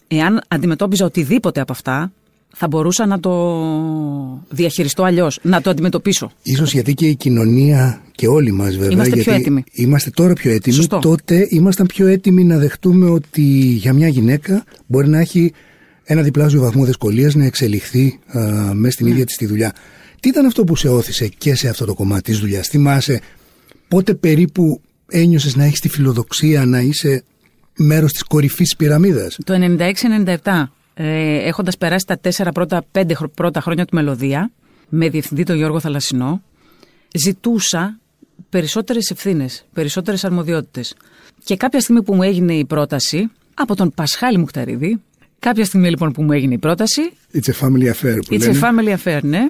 εάν αντιμετώπιζα οτιδήποτε από αυτά, θα μπορούσα να το διαχειριστώ αλλιώς, να το αντιμετωπίσω. Ίσως γιατί και η κοινωνία και όλοι μας βέβαια Είμαστε πιο γιατί έτοιμοι. είμαστε τώρα πιο έτοιμοι Σωστό. τότε ήμασταν πιο έτοιμοι να δεχτούμε ότι για μια γυναίκα μπορεί να έχει ένα διπλάσιο βαθμό δυσκολίας να εξελιχθεί α, μέσα Ναι. στην ίδια της τη δουλειά. Τι ήταν αυτό που σε όθησε και σε αυτό το κομμάτι της δουλειάς; Θυμάσαι πότε περίπου ένιωσες να έχεις τη φιλοδοξία να είσαι μέρος της κορυφής της πυραμίδας; Το 96-97, ε, έχοντας περάσει τα τέσσερα πρώτα, πέντε πρώτα χρόνια του Μελωδία, με διευθυντή τον Γιώργο Θαλασσινό, ζητούσα περισσότερες ευθύνες, περισσότερες αρμοδιότητες. Και κάποια στιγμή που μου έγινε η πρόταση από τον Πασχάλη Μουχταρίδη, κάποια στιγμή λοιπόν που μου έγινε η πρόταση. It's a family affair που It's λένε. a family affair, ναι.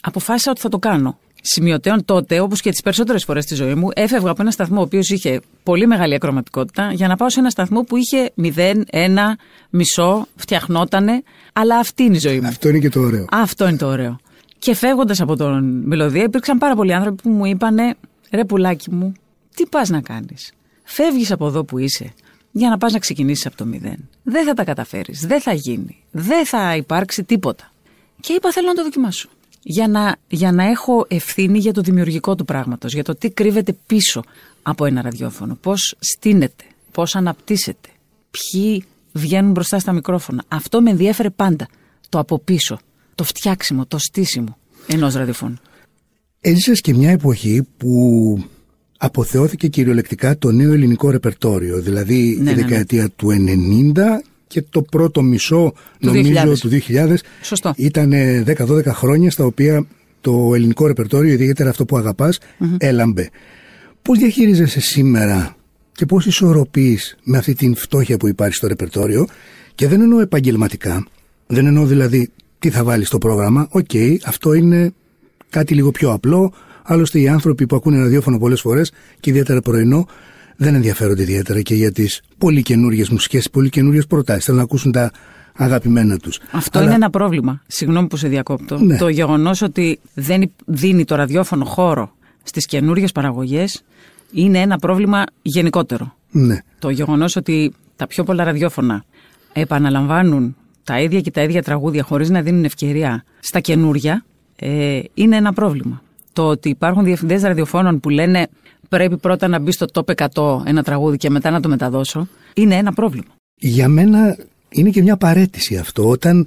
Αποφάσισα ότι θα το κάνω. Σημειωτέων τότε, όπως και τις περισσότερες φορές στη ζωή μου, έφευγα από ένα σταθμό ο οποίος είχε πολύ μεγάλη ακροματικότητα για να πάω σε ένα σταθμό που είχε 0, 1, μισό, φτιαχνότανε. Αλλά αυτή είναι η ζωή μου. Αυτό είναι και το ωραίο. Αυτό είναι το ωραίο. Και φεύγοντας από τον Μελωδία, υπήρξαν πάρα πολλοί άνθρωποι που μου είπανε ρε πουλάκι μου, τι πας να κάνεις; Φεύγεις από εδώ που είσαι για να πας να ξεκινήσεις από το μηδέν. Δεν θα τα καταφέρεις. Δεν θα γίνει. Δεν θα υπάρξει τίποτα. Και είπα θέλω να το δοκιμάσω. Για να, για να έχω ευθύνη για το δημιουργικό του πράγματος, για το τι κρύβεται πίσω από ένα ραδιόφωνο, πώς στείνεται, πώς αναπτύσσεται, ποιοι βγαίνουν μπροστά στα μικρόφωνα. Αυτό με ενδιέφερε πάντα. Το από πίσω, το φτιάξιμο, το στήσιμο ενός ραδιοφώνου. Έζησες και μια εποχή που αποθεώθηκε κυριολεκτικά το νέο ελληνικό ρεπερτόριο, δηλαδή Ναι, η ναι, ναι. δεκαετία του 90 και το πρώτο μισό Του νομίζω 2000. του 2000 Σωστό. ήταν 10-12 χρόνια στα οποία το ελληνικό ρεπερτόριο, ιδιαίτερα αυτό που αγαπάς έλαμπε. Πώς διαχειρίζεσαι σήμερα και πώς ισορροπείς με αυτή την φτώχεια που υπάρχει στο ρεπερτόριο; Και δεν εννοώ επαγγελματικά, δεν εννοώ δηλαδή τι θα βάλεις στο πρόγραμμα, οκ, αυτό είναι κάτι λίγο πιο απλό, άλλωστε οι άνθρωποι που ακούνε ραδιόφωνο πολλές φορές και ιδιαίτερα πρωινό δεν ενδιαφέρονται ιδιαίτερα και για τις πολύ καινούριες μουσικές, πολύ καινούριες προτάσεις, θέλουν να ακούσουν τα αγαπημένα τους. Αυτό Αλλά- είναι ένα πρόβλημα. Συγγνώμη που σε διακόπτω. Ναι. Το γεγονός ότι δεν υ- δίνει το ραδιόφωνο χώρο στις καινούριες παραγωγές είναι ένα πρόβλημα γενικότερο. Ναι. Το γεγονός ότι τα πιο πολλά ραδιόφωνα επαναλαμβάνουν τα ίδια και τα ίδια τραγούδια χωρίς να δίνουν ευκαιρία στα καινούρια ε, είναι ένα πρόβλημα. Το ότι υπάρχουν διευθυντές ραδιοφώνων που λένε πρέπει πρώτα να μπει στο top 100 ένα τραγούδι και μετά να το μεταδώσω είναι ένα πρόβλημα. Για μένα είναι και μια παρέτηση αυτό. Όταν,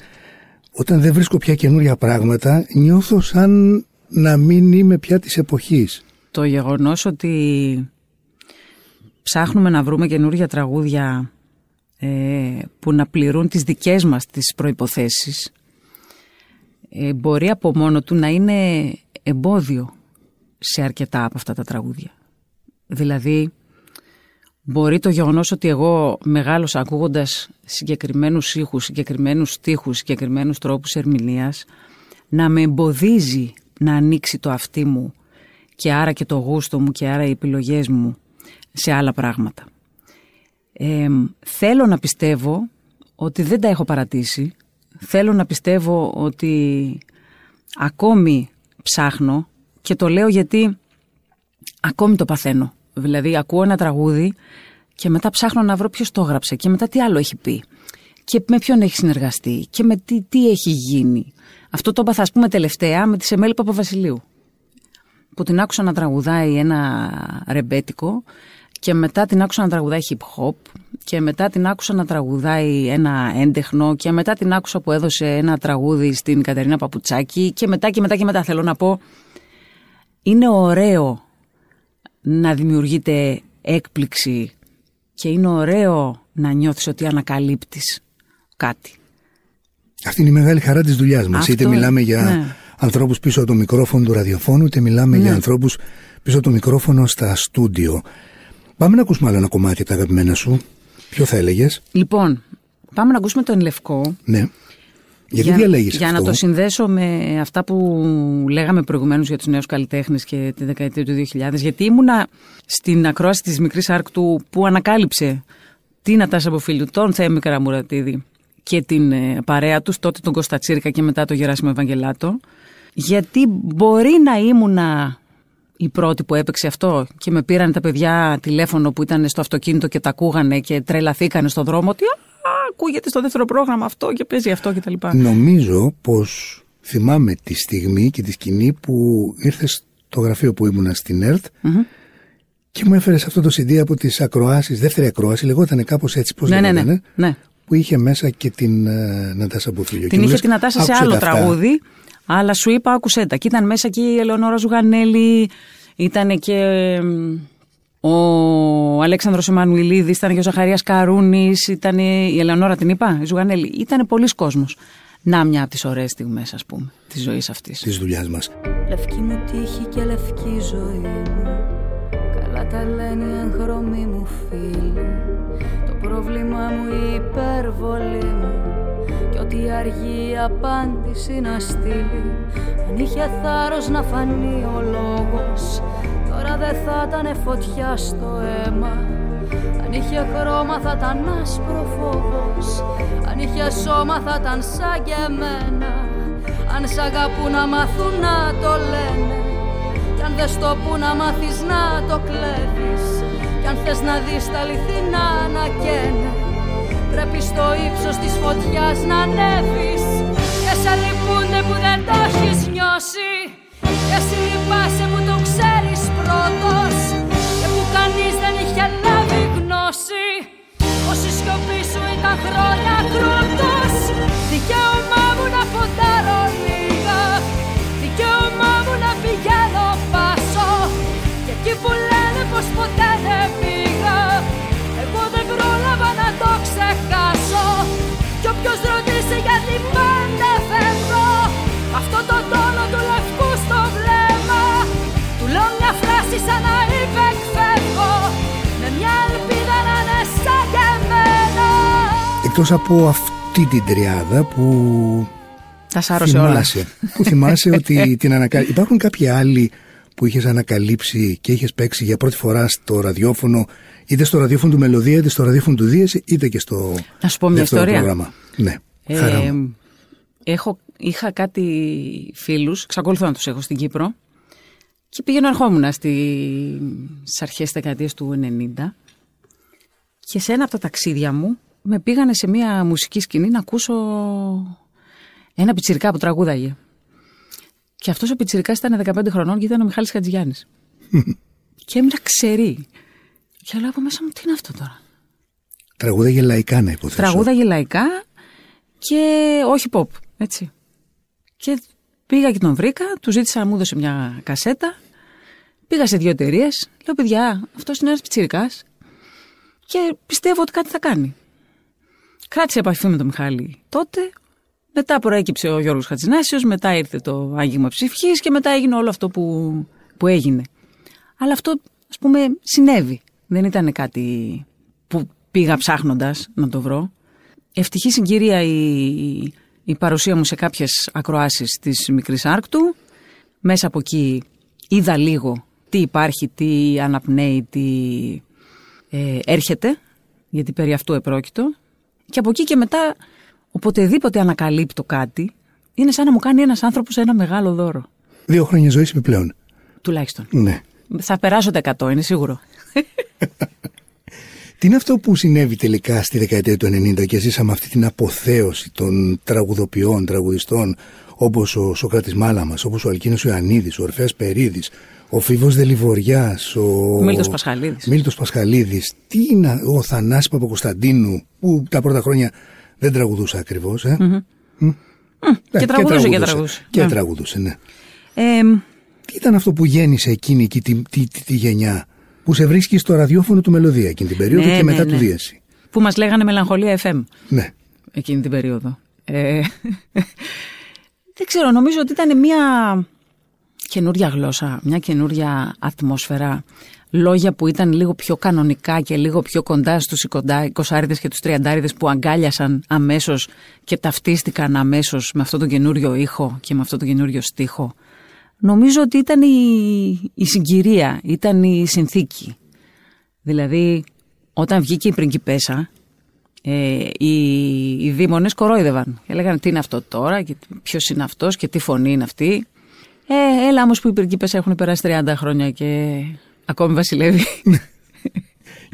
όταν δεν βρίσκω πια καινούρια πράγματα, νιώθω σαν να μην είμαι πια της εποχής. το γεγονός ότι ψάχνουμε να βρούμε καινούργια τραγούδια ε, που να πληρούν τις δικές μας τις προϋποθέσεις ε, μπορεί από μόνο του να είναι εμπόδιο σε αρκετά από αυτά τα τραγούδια. Δηλαδή, μπορεί το γεγονός ότι εγώ μεγάλωσα ακούγοντας συγκεκριμένους ήχους, συγκεκριμένους στίχους, συγκεκριμένους τρόπους ερμηνείας να με εμποδίζει να ανοίξει το αυτί μου και άρα και το γούστο μου και άρα οι επιλογές μου σε άλλα πράγματα. Ε, θέλω να πιστεύω ότι δεν τα έχω παρατήσει. Θέλω να πιστεύω ότι ακόμη ψάχνω και το λέω γιατί ακόμη το παθαίνω. Δηλαδή ακούω ένα τραγούδι και μετά ψάχνω να βρω ποιος το έγραψε και μετά τι άλλο έχει πει και με ποιον έχει συνεργαστεί και με τι, τι έχει γίνει. Αυτό το έπαθα ας πούμε τελευταία με τη Σεμέλη Παπαβασιλείου που την άκουσα να τραγουδάει ένα ρεμπέτικο και μετά την άκουσα να τραγουδάει hip hop και μετά την άκουσα να τραγουδάει ένα έντεχνο και μετά την άκουσα που έδωσε ένα τραγούδι στην Κατερίνα Παπουτσάκη και μετά και μετά και μετά θέλω να πω είναι ωραίο να δημιουργείται έκπληξη και είναι ωραίο να νιώθεις ότι ανακαλύπτεις κάτι. Αυτή είναι η μεγάλη χαρά της δουλειάς μας. Αυτό είτε είναι, μιλάμε για ναι. ανθρώπους πίσω από το μικρόφωνο του ραδιοφώνου, είτε μιλάμε για ανθρώπους πίσω από το μικρόφωνο στα στούντιο. Πάμε να ακούσουμε άλλο ένα κομμάτι από τα αγαπημένα σου. Ποιο θα έλεγες, Λοιπόν, πάμε να ακούσουμε τον Λευκό. ναι. Γιατί για, διαλέγεις για αυτό; να το συνδέσω με αυτά που λέγαμε προηγουμένως για τους νέους καλλιτέχνες και τη δεκαετία του 2000 γιατί ήμουνα στην ακρόαση της Μικρής Άρκτου που ανακάλυψε την Ατάσα Αποφίλιου, τον Θέμη Καραμουρατίδη και την ε, παρέα τους, τότε τον Κώστα Τσίρκα και μετά τον Γεράσιμο Ευαγγελάτο γιατί μπορεί να ήμουνα η πρώτη που έπαιξε αυτό και με πήραν τα παιδιά τηλέφωνο που ήταν στο αυτοκίνητο και τα ακούγανε και τρελαθήκανε στον δρόμο ότι «Α, ακούγεται στο δεύτερο πρόγραμμα αυτό και παίζει αυτό κτλ. Νομίζω πως θυμάμαι τη στιγμή και τη σκηνή που ήρθες στο γραφείο που ήμουνα στην ΕΡΤ και μου έφερες αυτό το CD από τις ακροάσεις, δεύτερη ακρόαση, λεγόταν κάπως έτσι, πώς Ναι, ναι, ναι, λεγότανε, ναι. που είχε μέσα και την ε, Νατάσα Μποφίλιο. Και Την μου είχε λες, την Ατάσα σε «Άκουσε άλλο τα αυτά». τραγούδι, αλλά σου είπα άκουσέ τα. Και ήταν μέσα και η Ελεονόρα Ζουγανέλη, ήταν και εμ, ο Αλέξανδρος Εμμανουηλίδης, ήταν και ο Ζαχαρίας Καρούνης, ήταν η Ελεονόρα την είπα, η Ζουγανέλη. Ήταν πολλοί κόσμος. Να μια από τις ωραίες στιγμές ας πούμε της ζωής αυτής. Της δουλειάς μας. Λευκή μου τύχη και λευκή ζωή μου Καλά τα λένε οι εγχρωμοί μου φίλοι Το πρόβλημα μου η υπερβολή μου Κι ότι αργή η απάντηση να στείλει Αν είχε θάρρος να φανεί ο λόγος Τώρα δεν θα ήταν φωτιά στο αίμα. Αν είχε χρώμα θα ήταν άσπρο φόβος Αν είχε σώμα θα ήταν σαν και εμένα. Αν σ' αγαπούν να μάθουν να το λένε. Κι αν δεν στο που να μάθεις να το κλέβεις. Κι αν θες να δεις τα αληθινά να καίνε. Πρέπει στο ύψος της φωτιάς να ανέβεις. Και σε λυπούνται που δεν το έχεις νιώσει. Και εσύ λυπάσαι σιωπή σου ήταν χρόνια κρούτος Δικαίωμά μου να φωτάρω λίγα. Δικαίωμά μου να πηγαίνω πάσο. Και εκεί που λένε πως ποτέ δεν πήγα Εγώ δεν πρόλαβα να το ξεχάσω. Κι όποιος ρωτήσει γιατί πάντα φεύγω Αυτό το τόνο του λευκού στο βλέμμα. Του λέω μια φράση σαν να Εκτός από αυτή την τριάδα που Τα σάρωσε όλα. θυμάσαι, που θυμάσαι ότι [laughs] την ανακαλύψει. Υπάρχουν κάποιοι άλλοι που είχες ανακαλύψει και είχες παίξει για πρώτη φορά στο ραδιόφωνο, είτε στο ραδιόφωνο του Μελωδία, είτε στο ραδιόφωνο του Δίεση, είτε και στο Να σου πω μια δεύτερο ιστορία. πρόγραμμα. Ναι, Ε, χαρά μου. έχω, είχα κάτι φίλους, εξακολουθώ να τους έχω στην Κύπρο και πήγαινα ερχόμουν στη, στις αρχές της δεκαετίας του 90 και σε ένα από τα ταξίδια μου με πήγανε σε μια μουσική σκηνή να ακούσω ένα πιτσιρικά που τραγούδαγε. Και αυτός ο πιτσιρικάς ήταν 15 χρονών και ήταν ο Μιχάλης Χατζηγιάννης. [laughs] και έμεινα ξερή. Και λέω από μέσα μου τι είναι αυτό τώρα; Τραγούδαγε λαϊκά να υποθέσω. Τραγούδαγε λαϊκά και όχι pop, έτσι. Και πήγα και τον βρήκα, του ζήτησα να μου δώσει μια κασέτα. Πήγα σε δύο εταιρείες. Λέω, παιδιά, αυτός είναι ένας πιτσυρικά και πιστεύω ότι κάτι θα κάνει. Κράτησε επαφή με τον Μιχάλη τότε. Μετά προέκυψε ο Γιώργος Χατζηνάσιος, μετά ήρθε το άγγιγμα ψυχής και μετά έγινε όλο αυτό που, που έγινε. Αλλά αυτό, ας πούμε, συνέβη. Δεν ήταν κάτι που πήγα ψάχνοντας να το βρω. Ευτυχή συγκυρία η, η παρουσία μου σε κάποιες ακροάσεις της Μικρής Άρκτου. Μέσα από εκεί είδα λίγο τι υπάρχει, τι αναπνέει, τι ε, έρχεται, γιατί περί αυτού επρόκειτο. Και από εκεί και μετά, οποτεδήποτε ανακαλύπτω κάτι, είναι σαν να μου κάνει ένας άνθρωπος ένα μεγάλο δώρο. Δύο χρόνια ζωής επιπλέον. Τουλάχιστον. Ναι. Θα περάσω τα 100, είναι σίγουρο. [laughs] Τι είναι αυτό που συνέβη τελικά στη δεκαετία του 90 και ζήσαμε αυτή την αποθέωση των τραγουδοποιών, τραγουδιστών όπως ο Σοκράτης Μάλαμας, όπως ο Αλκίνος Ιωαννίδης, ο Ορφέας Περίδης, ο Φίβος Δελιβοριάς, ο... Ο Μίλτος Πασχαλίδης. Μίλτος Πασχαλίδης. Τι είναι ο Θανάσης Παπακοσταντίνου που τα πρώτα χρόνια δεν τραγουδούσε ακριβώς. Ε; Μμ. Ε, Και τραγουδούσε και τραγουδούσε. Και Ναι. τραγουδούσε, ναι. Ε, Τι ήταν αυτό που γέννησε εκείνη εκεί τη, τη, τη, τη γενιά που σε βρίσκει στο ραδιόφωνο του Μελωδία εκείνη την περίοδο Ναι, και ναι, μετά ναι. του Δίεση. που μας λέγανε Μελαγχολία FM. Ναι. εκείνη την περίοδο. Ε, [laughs] δεν ξέρω, νομίζω ότι ήταν μια καινούρια γλώσσα, μια καινούρια ατμόσφαιρα, λόγια που ήταν λίγο πιο κανονικά και λίγο πιο κοντά στους 20 και τους 30 που αγκάλιασαν αμέσως και ταυτίστηκαν αμέσως με αυτό το καινούριο ήχο και με αυτό το καινούριο στίχο. Νομίζω ότι ήταν η, η συγκυρία, ήταν η συνθήκη. Δηλαδή, όταν βγήκε η πριγκιπέσα, ε, οι, οι δήμονες κορόιδευαν. Και λέγανε τι είναι αυτό τώρα και ποιος είναι αυτός και τι φωνή είναι αυτή. Ε, έλα όμως που οι πριγκίπες έχουν περάσει 30 χρόνια και ακόμη βασιλεύει. [laughs]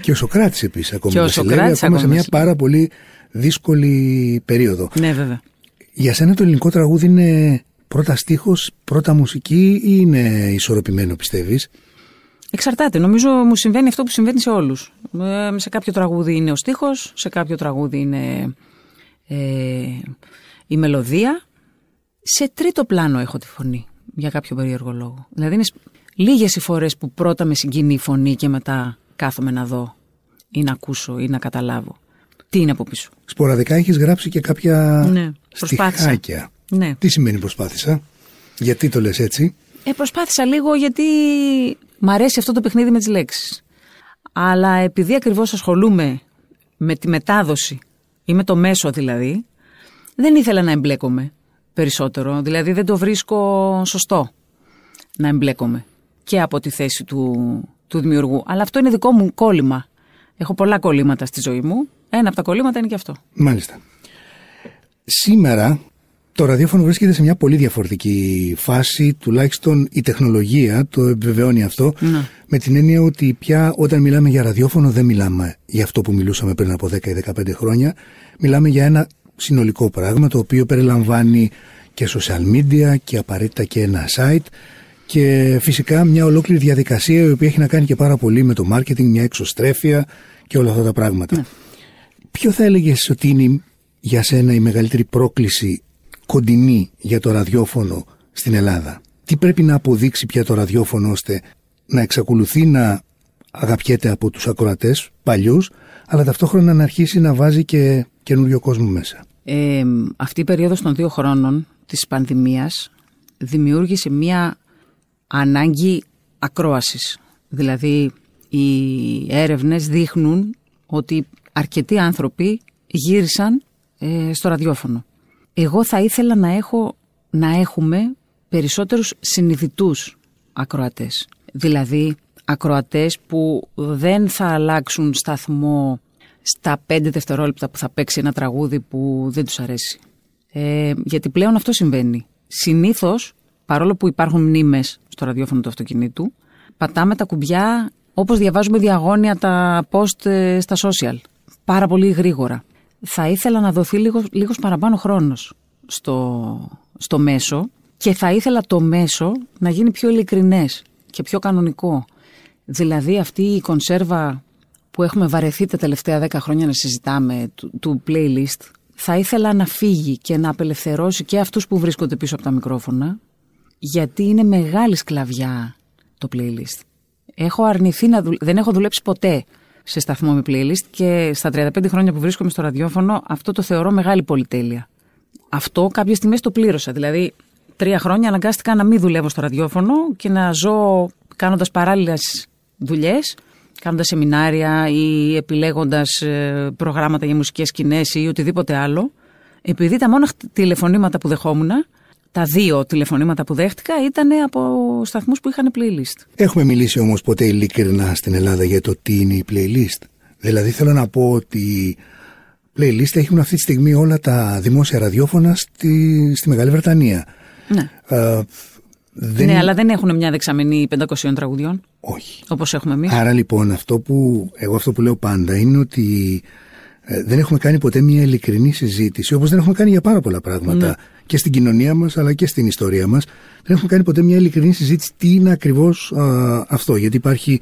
Και ο Σοκράτης επίσης ακόμη Και ο βασιλεύει, Σοκράτης ακόμα σε ακόμη μια βασιλεύει. πάρα πολύ δύσκολη περίοδο. ναι βέβαια. Για σένα το ελληνικό τραγούδι είναι πρώτα στίχος, πρώτα μουσική ή είναι ισορροπημένο πιστεύεις; Εξαρτάται. Νομίζω μου συμβαίνει αυτό που συμβαίνει σε όλους. Ε, σε κάποιο τραγούδι είναι ο στίχος, σε κάποιο τραγούδι είναι ε, η μελωδία. Σε τρίτο πλάνο έχω τη φωνή, για κάποιο περίεργο λόγο. Δηλαδή είναι σ- λίγες οι φορές που πρώτα με συγκινεί η φωνή και μετά κάθομαι να δω ή να ακούσω ή να καταλάβω. Τι είναι από πίσω. Σποραδικά έχεις γράψει και κάποια Ναι, προσπάθησα. στιχάκια. Ναι. Τι σημαίνει προσπάθησα, γιατί το λες έτσι; Ε, προσπάθησα λίγο γιατί μ' αρέσει αυτό το παιχνίδι με τις λέξεις. Αλλά επειδή ακριβώς ασχολούμαι με τη μετάδοση ή με το μέσο δηλαδή, δεν ήθελα να εμπλέκομαι περισσότερο. Δηλαδή δεν το βρίσκω σωστό να εμπλέκομαι και από τη θέση του, του δημιουργού. Αλλά αυτό είναι δικό μου κόλλημα. Έχω πολλά κολλήματα στη ζωή μου. Ένα από τα κολλήματα είναι και αυτό. Μάλιστα. Σήμερα το ραδιόφωνο βρίσκεται σε μια πολύ διαφορετική φάση, τουλάχιστον η τεχνολογία το επιβεβαιώνει αυτό, Ναι. με την έννοια ότι πια όταν μιλάμε για ραδιόφωνο δεν μιλάμε για αυτό που μιλούσαμε πριν από 10 ή 15 χρόνια, μιλάμε για ένα συνολικό πράγμα το οποίο περιλαμβάνει και social media και απαραίτητα και ένα site και φυσικά μια ολόκληρη διαδικασία η οποία έχει να κάνει και πάρα πολύ με το marketing, μια εξωστρέφεια και όλα αυτά τα πράγματα. Ποιο θα έλεγες ότι είναι για σένα η μεγαλύτερη πρόκληση κοντινή για το ραδιόφωνο στην Ελλάδα; Τι πρέπει να αποδείξει πια το ραδιόφωνο ώστε να εξακολουθεί να αγαπιέται από τους ακροατές παλιούς αλλά ταυτόχρονα να αρχίσει να βάζει και καινούριο κόσμο μέσα; Ε, αυτή η περίοδος των δύο χρόνων της πανδημίας δημιούργησε μία ανάγκη ακρόασης. Δηλαδή οι έρευνες δείχνουν ότι αρκετοί άνθρωποι γύρισαν ε, στο ραδιόφωνο. Εγώ θα ήθελα να, έχω, να έχουμε περισσότερους συνειδητούς ακροατές. Δηλαδή ακροατές που δεν θα αλλάξουν σταθμό στα πέντε δευτερόλεπτα που θα παίξει ένα τραγούδι που δεν τους αρέσει. Ε, γιατί πλέον αυτό συμβαίνει. Συνήθως, παρόλο που υπάρχουν μνήμες στο ραδιόφωνο του αυτοκινήτου, πατάμε τα κουμπιά όπως διαβάζουμε διαγώνια τα post ε, στα social. Πάρα πολύ γρήγορα. Θα ήθελα να δοθεί λίγο, λίγος παραπάνω χρόνος στο, στο μέσο και θα ήθελα το μέσο να γίνει πιο ειλικρινές και πιο κανονικό. Δηλαδή αυτή η κονσέρβα που έχουμε βαρεθεί τα τελευταία δέκα χρόνια να συζητάμε του, του playlist θα ήθελα να φύγει και να απελευθερώσει και αυτούς που βρίσκονται πίσω από τα μικρόφωνα γιατί είναι μεγάλη σκλαβιά το playlist. Έχω αρνηθεί να δουλ... δεν έχω δουλέψει ποτέ σε σταθμό με playlist και στα 35 χρόνια που βρίσκομαι στο ραδιόφωνο αυτό το θεωρώ μεγάλη πολυτέλεια. Αυτό κάποιες στιγμές το πλήρωσα. Δηλαδή τρία χρόνια αναγκάστηκα να μην δουλεύω στο ραδιόφωνο και να ζω κάνοντας παράλληλες δουλειές κάνοντας σεμινάρια ή επιλέγοντας ε, προγράμματα για μουσικές σκηνές ή οτιδήποτε άλλο, επειδή τα μόνα τηλεφωνήματα που δεχόμουν, τα δύο τηλεφωνήματα που δέχτηκα ήταν από σταθμούς που είχαν playlist. Έχουμε μιλήσει όμως ποτέ ειλικρινά στην Ελλάδα για το τι είναι η playlist. Δηλαδή θέλω να πω ότι playlist έχουν αυτή τη στιγμή όλα τα δημόσια ραδιόφωνα στη, στη Μεγάλη Βρετανία. Ναι. Ε, δεν... Ναι, αλλά δεν έχουν μια δεξαμενή 500 τραγουδιών, Όχι. όπως έχουμε εμείς. Άρα λοιπόν αυτό που εγώ αυτό που λέω πάντα είναι ότι ε, δεν έχουμε κάνει ποτέ μια ειλικρινή συζήτηση όπως δεν έχουμε κάνει για πάρα πολλά πράγματα Ναι. και στην κοινωνία μας αλλά και στην ιστορία μας δεν έχουμε κάνει ποτέ μια ειλικρινή συζήτηση τι είναι ακριβώς α, αυτό γιατί υπάρχει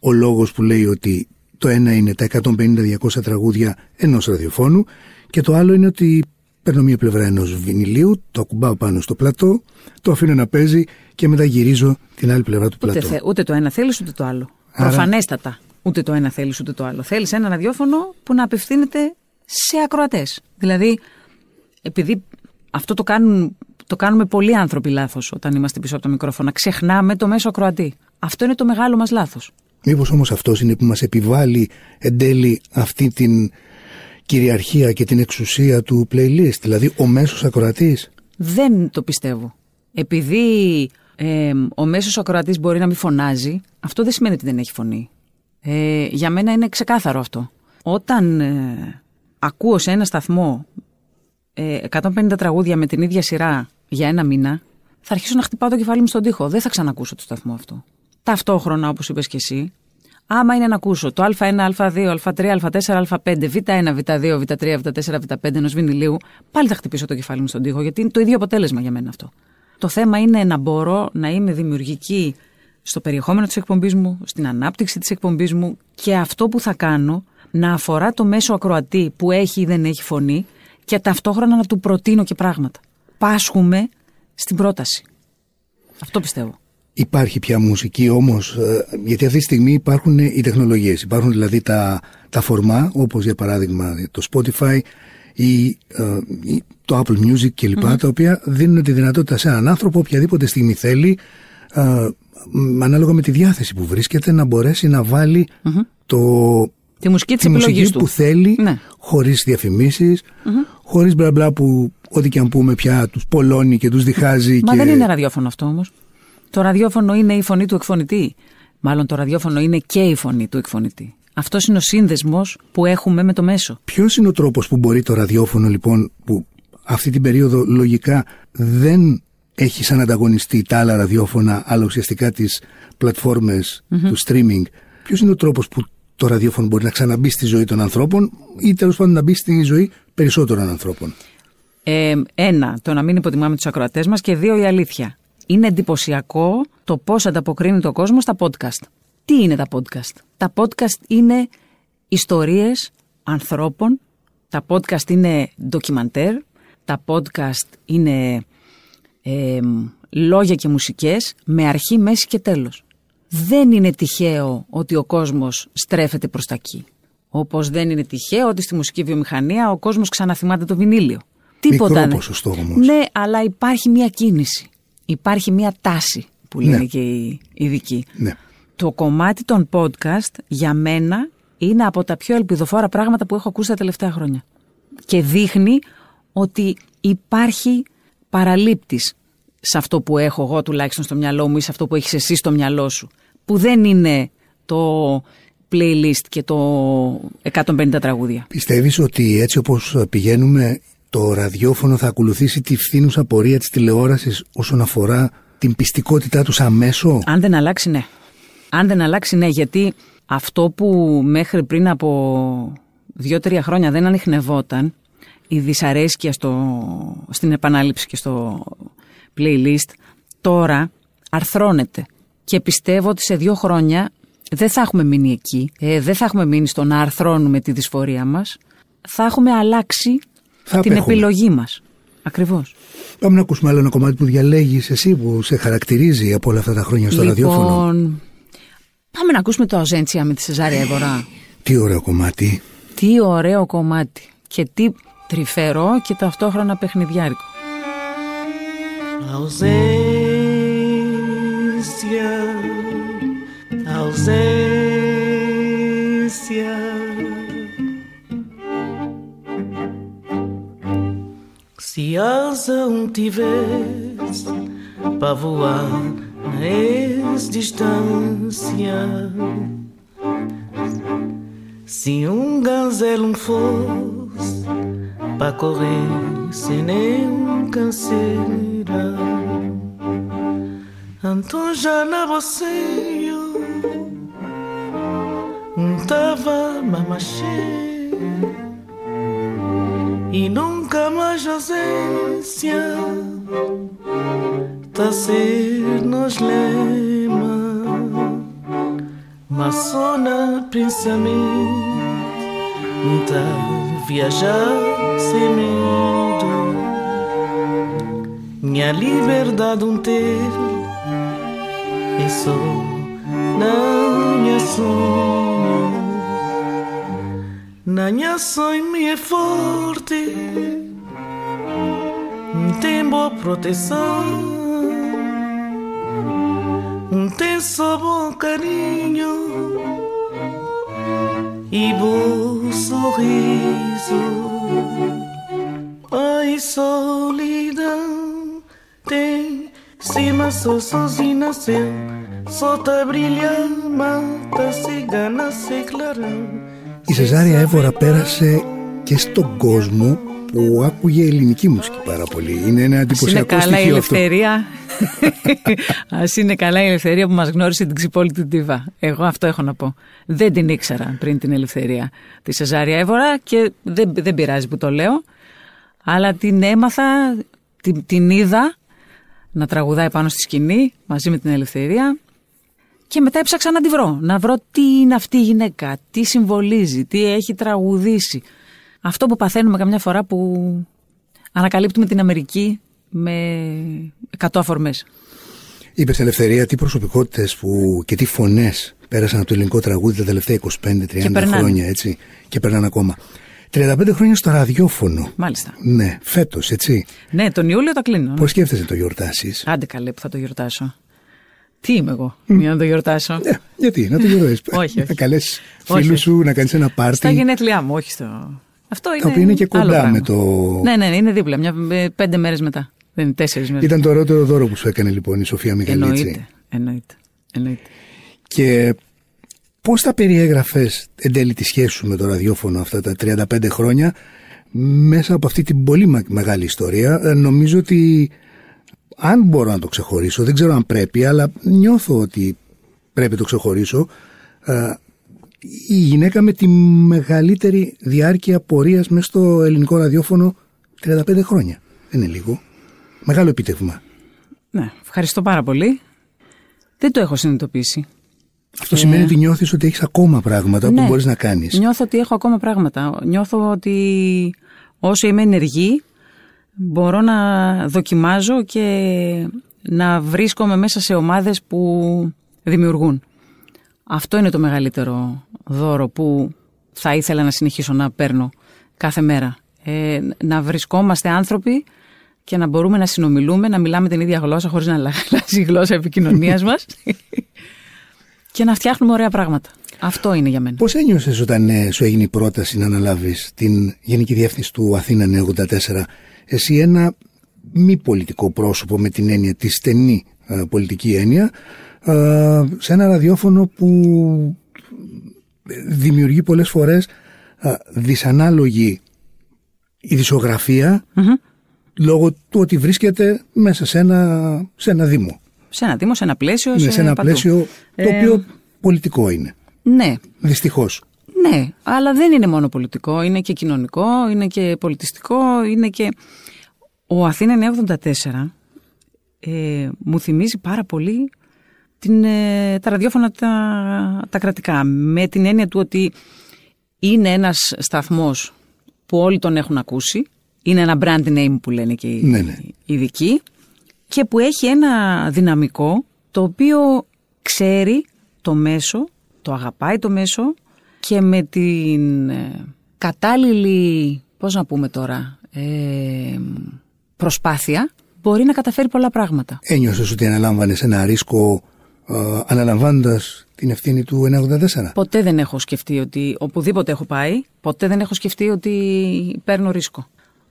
ο λόγος που λέει ότι το ένα είναι τα 150-200 τραγούδια ενός ραδιοφώνου και το άλλο είναι ότι παίρνω μια πλευρά ενός βινιλίου, το ακουμπάω πάνω στο πλατό, το αφήνω να παίζει και μετά γυρίζω την άλλη πλευρά του Ούτε, πλατό. θε, ούτε το ένα θέλεις ούτε το άλλο. Άρα- Προφανέστατα. Ούτε το ένα θέλεις ούτε το άλλο. Θέλεις ένα ραδιόφωνο που να απευθύνεται σε ακροατές. Δηλαδή, επειδή αυτό το, κάνουν, το κάνουμε πολλοί άνθρωποι λάθος όταν είμαστε πίσω από το μικρόφωνο. Ξεχνάμε το μέσο ακροατή. Αυτό είναι το μεγάλο μας λάθος. Μήπως όμως αυτός είναι που μας επιβάλλει εν τέλει αυτή την κυριαρχία και την εξουσία του playlist, δηλαδή ο μέσος ακροατής. Δεν το πιστεύω. Επειδή ε, ο μέσος ακροατής μπορεί να μην φωνάζει, αυτό δεν σημαίνει ότι δεν έχει φωνή. Ε, για μένα είναι ξεκάθαρο αυτό. Όταν ε, ακούω σε ένα σταθμό ε, 150 τραγούδια με την ίδια σειρά για ένα μήνα, θα αρχίσω να χτυπάω το κεφάλι μου στον τοίχο. Δεν θα ξανακούσω το σταθμό αυτό. Ταυτόχρονα, όπως είπες και εσύ, άμα είναι να ακούσω το Α1, Α2, Α3, Α4, Α5, Β1, Β2, Β3, Β4, Β5 ενός βινιλίου, πάλι θα χτυπήσω το κεφάλι μου στον τοίχο, γιατί είναι το ίδιο αποτέλεσμα για μένα αυτό. Το θέμα είναι να μπορώ να είμαι δημιουργική στο περιεχόμενο της εκπομπής μου, στην ανάπτυξη της εκπομπής μου και αυτό που θα κάνω να αφορά το μέσο ακροατή που έχει ή δεν έχει φωνή και ταυτόχρονα να του προτείνω και πράγματα. Πάσχουμε στην πρόταση. Αυτό πιστεύω. Υπάρχει πια μουσική όμως, ε, γιατί αυτή τη στιγμή υπάρχουν οι τεχνολογίες. Υπάρχουν δηλαδή τα, τα φορμά, όπως για παράδειγμα το Spotify ή ε, ή το Apple Music κλπ. Τα οποία δίνουν τη δυνατότητα σε έναν άνθρωπο οποιαδήποτε στιγμή θέλει α, μ, ανάλογα με τη διάθεση που βρίσκεται να μπορέσει να βάλει το, Τη μουσική της τη μουσική επιλογής του. που θέλει Ναι. χωρίς διαφημίσεις, χωρίς μπλα μπλα που ό,τι και αν πούμε πια τους πολλώνει και τους διχάζει Μα και... δεν είναι ραδιόφωνο αυτό όμως. Το ραδιόφωνο είναι η φωνή του εκφωνητή. Μάλλον το ραδιόφωνο είναι και η φωνή του εκφωνητή. Αυτός είναι ο σύνδεσμος που έχουμε με το μέσο. Ποιος είναι ο τρόπος που μπορεί το ραδιόφωνο λοιπόν που αυτή την περίοδο λογικά δεν έχει σαν ανταγωνιστή τα άλλα ραδιόφωνα αλλά ουσιαστικά τις πλατφόρμες του streaming. Ποιος είναι ο τρόπος που το ραδιόφωνο μπορεί να ξαναμπεί στη ζωή των ανθρώπων ή τέλος πάντων να μπει στη ζωή περισσότερων ανθρώπων; Ε, ένα, το να μην υποτιμάμε τους ακροατές μας και δύο, η αλήθεια. Είναι εντυπωσιακό το πώς ανταποκρίνει ο κόσμο στα podcast. Τι είναι τα podcast? Τα podcast είναι ιστορίες ανθρώπων, τα podcast είναι ντοκιμαντέρ, τα podcast είναι ε, λόγια και μουσικές με αρχή, μέση και τέλος. Δεν είναι τυχαίο ότι ο κόσμος στρέφεται προς τα εκεί. Όπως δεν είναι τυχαίο ότι στη μουσική βιομηχανία ο κόσμος ξαναθυμάται το βινίλιο. Τίποτα. Μικρό ναι. ποσοστό όμως. Ναι, αλλά υπάρχει μια κίνηση. Υπάρχει μια τάση που λένε Ναι. και οι ειδικοί. Ναι. Το κομμάτι των podcast για μένα είναι από τα πιο ελπιδοφόρα πράγματα που έχω ακούσει τα τελευταία χρόνια. Και δείχνει ότι υπάρχει παραλήπτης σε αυτό που έχω εγώ τουλάχιστον στο μυαλό μου ή σε αυτό που έχεις εσύ στο μυαλό σου. Που δεν είναι το playlist και το 150 τραγούδια. Πιστεύεις ότι έτσι όπως πηγαίνουμε το ραδιόφωνο θα ακολουθήσει τη φθήνουσα πορεία της τηλεόρασης όσον αφορά την πιστικότητά τους αμέσω; Αν δεν αλλάξει, ναι. Αν δεν αλλάξει, ναι, γιατί αυτό που μέχρι πριν από δύο-τρία χρόνια δεν ανοιχνευόταν, η δυσαρέσκεια στο, στην επανάληψη και στο playlist, τώρα αρθρώνεται. Και πιστεύω ότι σε δύο χρόνια δεν θα έχουμε μείνει εκεί, ε, δεν θα έχουμε μείνει στο να αρθρώνουμε τη δυσφορία μας, θα έχουμε αλλάξει Θα την απέχουμε. επιλογή μας. Ακριβώς. Πάμε να ακούσουμε άλλο ένα κομμάτι που διαλέγεις εσύ που σε χαρακτηρίζει από όλα αυτά τα χρόνια στο ραδιόφωνο. Λοιπόν, πάμε να ακούσουμε το Αουζέντσια με τη Σεζάρια Εβορά. Τι ωραίο κομμάτι. Τι ωραίο κομμάτι και τι τρυφερό και ταυτόχρονα παιχνιδιάρικο. Ausência, ausência. Se asa um tivesse para voar na distância, se um gazelo fosse para correr sem nenhum canseira. Então já na você tava mamachê e nunca mais ausência tá ser nos lema. Mas só na pensamento tá viajar sem medo. Minha liberdade um ter é só na minha sonho na minha sonho me é forte tem boa proteção tem só bom carinho e bom sorriso ai solidão tem cima só sozinho nasceu só tá brilhando mata cigana se clarão Η Σεζάρια Εύωρα πέρασε και στον κόσμο που άκουγε ελληνική μουσική πάρα πολύ. Είναι ένα Ας είναι εντυπωσιακό καλά η στοιχείο αυτό. ελευθερία. Ας είναι καλά η ελευθερία που μας γνώρισε την ξυπόλυτη Τίβα. Εγώ αυτό έχω να πω. Δεν την ήξερα πριν την ελευθερία τη Σεζάρια Εύωρα και δεν, δεν πειράζει που το λέω. Αλλά την έμαθα, την, την είδα να τραγουδάει πάνω στη σκηνή μαζί με την ελευθερία και μετά έψαξα να τη βρω. Να βρω τι είναι αυτή η γυναίκα, τι συμβολίζει, τι έχει τραγουδήσει. Αυτό που παθαίνουμε καμιά φορά που ανακαλύπτουμε την Αμερική με 100 αφορμές. Είπες ελευθερία τι προσωπικότητες που και τι φωνές πέρασαν από το ελληνικό τραγούδι τα τελευταία 25-30 περνάνε. χρόνια έτσι και περνάνε ακόμα. 35 χρόνια στο ραδιόφωνο. Μάλιστα. Ναι, φέτος, έτσι. Ναι, τον Ιούλιο τα κλείνω. Πώς σκέφτεσαι το γιορτάσεις; Άντε καλέ που θα το γιορτάσω. Τι είμαι εγώ, για να το γιορτάσω; Ναι, γιατί, να το γιορτάσεις. [laughs] Όχι, όχι. Να καλέσεις Όχι, φίλους όχι. σου να κάνεις ένα Στα πάρτι. γενέθλιά μου, όχι στο. Αυτό είναι. Τα οποία είναι και άλλο κοντά πράγμα. με το. Ναι, ναι, είναι δίπλα. Μια, ε, πέντε μέρες μετά. Δεν είναι τέσσερις μέρες. Ήταν το ωραιότερο δώρο που σου έκανε λοιπόν η Σοφία Μιγαλίτση. Εννοείται. Εννοείται. Εννοείται. Και πώς θα περιέγραφες εν τέλει τη σχέση σου με το ραδιόφωνο αυτά τα 35 χρόνια μέσα από αυτή την πολύ μα- μεγάλη ιστορία. Ε, Νομίζω ότι αν μπορώ να το ξεχωρίσω, δεν ξέρω αν πρέπει, αλλά νιώθω ότι πρέπει να το ξεχωρίσω, ε, η γυναίκα με τη μεγαλύτερη διάρκεια πορείας μέσα στο ελληνικό ραδιόφωνο 35 χρόνια. Δεν είναι λίγο. Μεγάλο επίτευγμα. Ναι, ευχαριστώ πάρα πολύ. Δεν το έχω συνειδητοποιήσει. Αυτό σημαίνει ότι νιώθεις ότι έχεις ακόμα πράγματα που Ναι. μπορείς να κάνεις. Νιώθω ότι έχω ακόμα πράγματα. Νιώθω ότι όσο είμαι ενεργή μπορώ να δοκιμάζω και να βρίσκομαι μέσα σε ομάδες που δημιουργούν. Αυτό είναι το μεγαλύτερο δώρο που θα ήθελα να συνεχίσω να παίρνω κάθε μέρα. Ε, να βρισκόμαστε άνθρωποι και να μπορούμε να συνομιλούμε, να μιλάμε την ίδια γλώσσα χωρίς να [laughs] αλλάζει η γλώσσα επικοινωνίας μας [laughs] και να φτιάχνουμε ωραία πράγματα. Αυτό είναι για μένα. Πώς ένιωσες όταν ε, σου έγινε η πρόταση να αναλάβεις την Γενική Διεύθυνση του Αθήνα 94 εσύ ένα μη πολιτικό πρόσωπο με την έννοια, τη στενή ε, πολιτική έννοια ε, σε ένα ραδιόφωνο που δημιουργεί πολλές φορές ε, δυσανάλογη ειδησιογραφία λόγω του ότι βρίσκεται μέσα σε ένα, σε ένα δήμο. Σε ένα δήμο, σε ένα πλαίσιο. Ναι, σε ένα παντού. πλαίσιο το Ε, οποίο πολιτικό είναι. Ναι, Δυστυχώς. Ναι, αλλά δεν είναι μόνο πολιτικό. Είναι και κοινωνικό, είναι και πολιτιστικό, είναι και. Ο Αθήνα 984 ε, μου θυμίζει πάρα πολύ την, ε, τα ραδιόφωνα τα, τα κρατικά. Με την έννοια του ότι είναι ένας σταθμός που όλοι τον έχουν ακούσει. Είναι ένα brand name που λένε και οι Ναι, ναι. οι ειδικοί και που έχει ένα δυναμικό το οποίο ξέρει το μέσο, το αγαπάει το μέσο και με την ε, κατάλληλη, πώς να πούμε τώρα, ε, προσπάθεια μπορεί να καταφέρει πολλά πράγματα. Ένιωσες ότι αναλάμβανες ένα ρίσκο ε, αναλαμβάνοντας την ευθύνη του 184. Ποτέ δεν έχω σκεφτεί ότι οπουδήποτε έχω πάει, ποτέ δεν έχω σκεφτεί ότι παίρνω ρίσκο.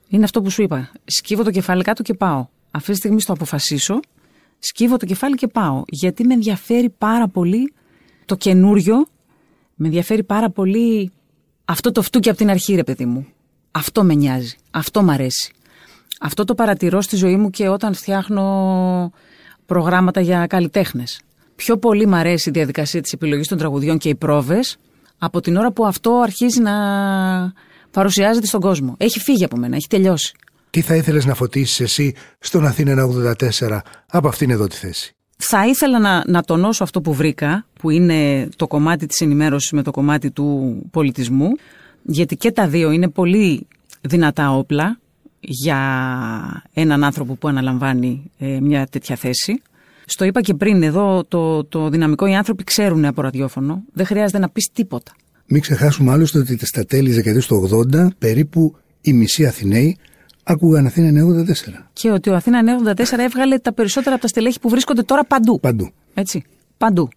Είναι αυτό που σου είπα. Σκύβω το κεφάλι κάτω και πάω. Αυτή τη στιγμή στο αποφασίσω, σκύβω το κεφάλι και πάω. Γιατί με ενδιαφέρει πάρα πολύ το καινούριο, με ενδιαφέρει πάρα πολύ αυτό το φτούκι από την αρχή, ρε παιδί μου. Αυτό με νοιάζει. Αυτό μ' αρέσει. Αυτό το παρατηρώ στη ζωή μου και όταν φτιάχνω προγράμματα για καλλιτέχνες. Πιο πολύ μ' αρέσει η διαδικασία της επιλογής των τραγουδιών και οι πρόβες από την ώρα που αυτό αρχίζει να παρουσιάζεται στον κόσμο. Έχει φύγει από μένα, έχει τελειώσει. Τι θα ήθελες να φωτίσεις εσύ στον Αθήνα 184 από αυτήν εδώ τη θέση; Θα ήθελα να, να τονώσω αυτό που βρήκα, που είναι το κομμάτι της ενημέρωσης με το κομμάτι του πολιτισμού, γιατί και τα δύο είναι πολύ δυνατά όπλα για έναν άνθρωπο που αναλαμβάνει ε, μια τέτοια θέση. Στο είπα και πριν, εδώ το, το δυναμικό οι άνθρωποι ξέρουν από ραδιόφωνο, δεν χρειάζεται να πεις τίποτα. Μην ξεχάσουμε άλλωστε ότι στα τέλη της δεκαετίας του 80 περίπου οι μισοί Αθηναίοι άκουγαν Αθήνα 94. Και ότι ο Αθήνα 94 έβγαλε τα περισσότερα από τα στελέχη που βρίσκονται τώρα παντού. Παντού. Έτσι. Παντού.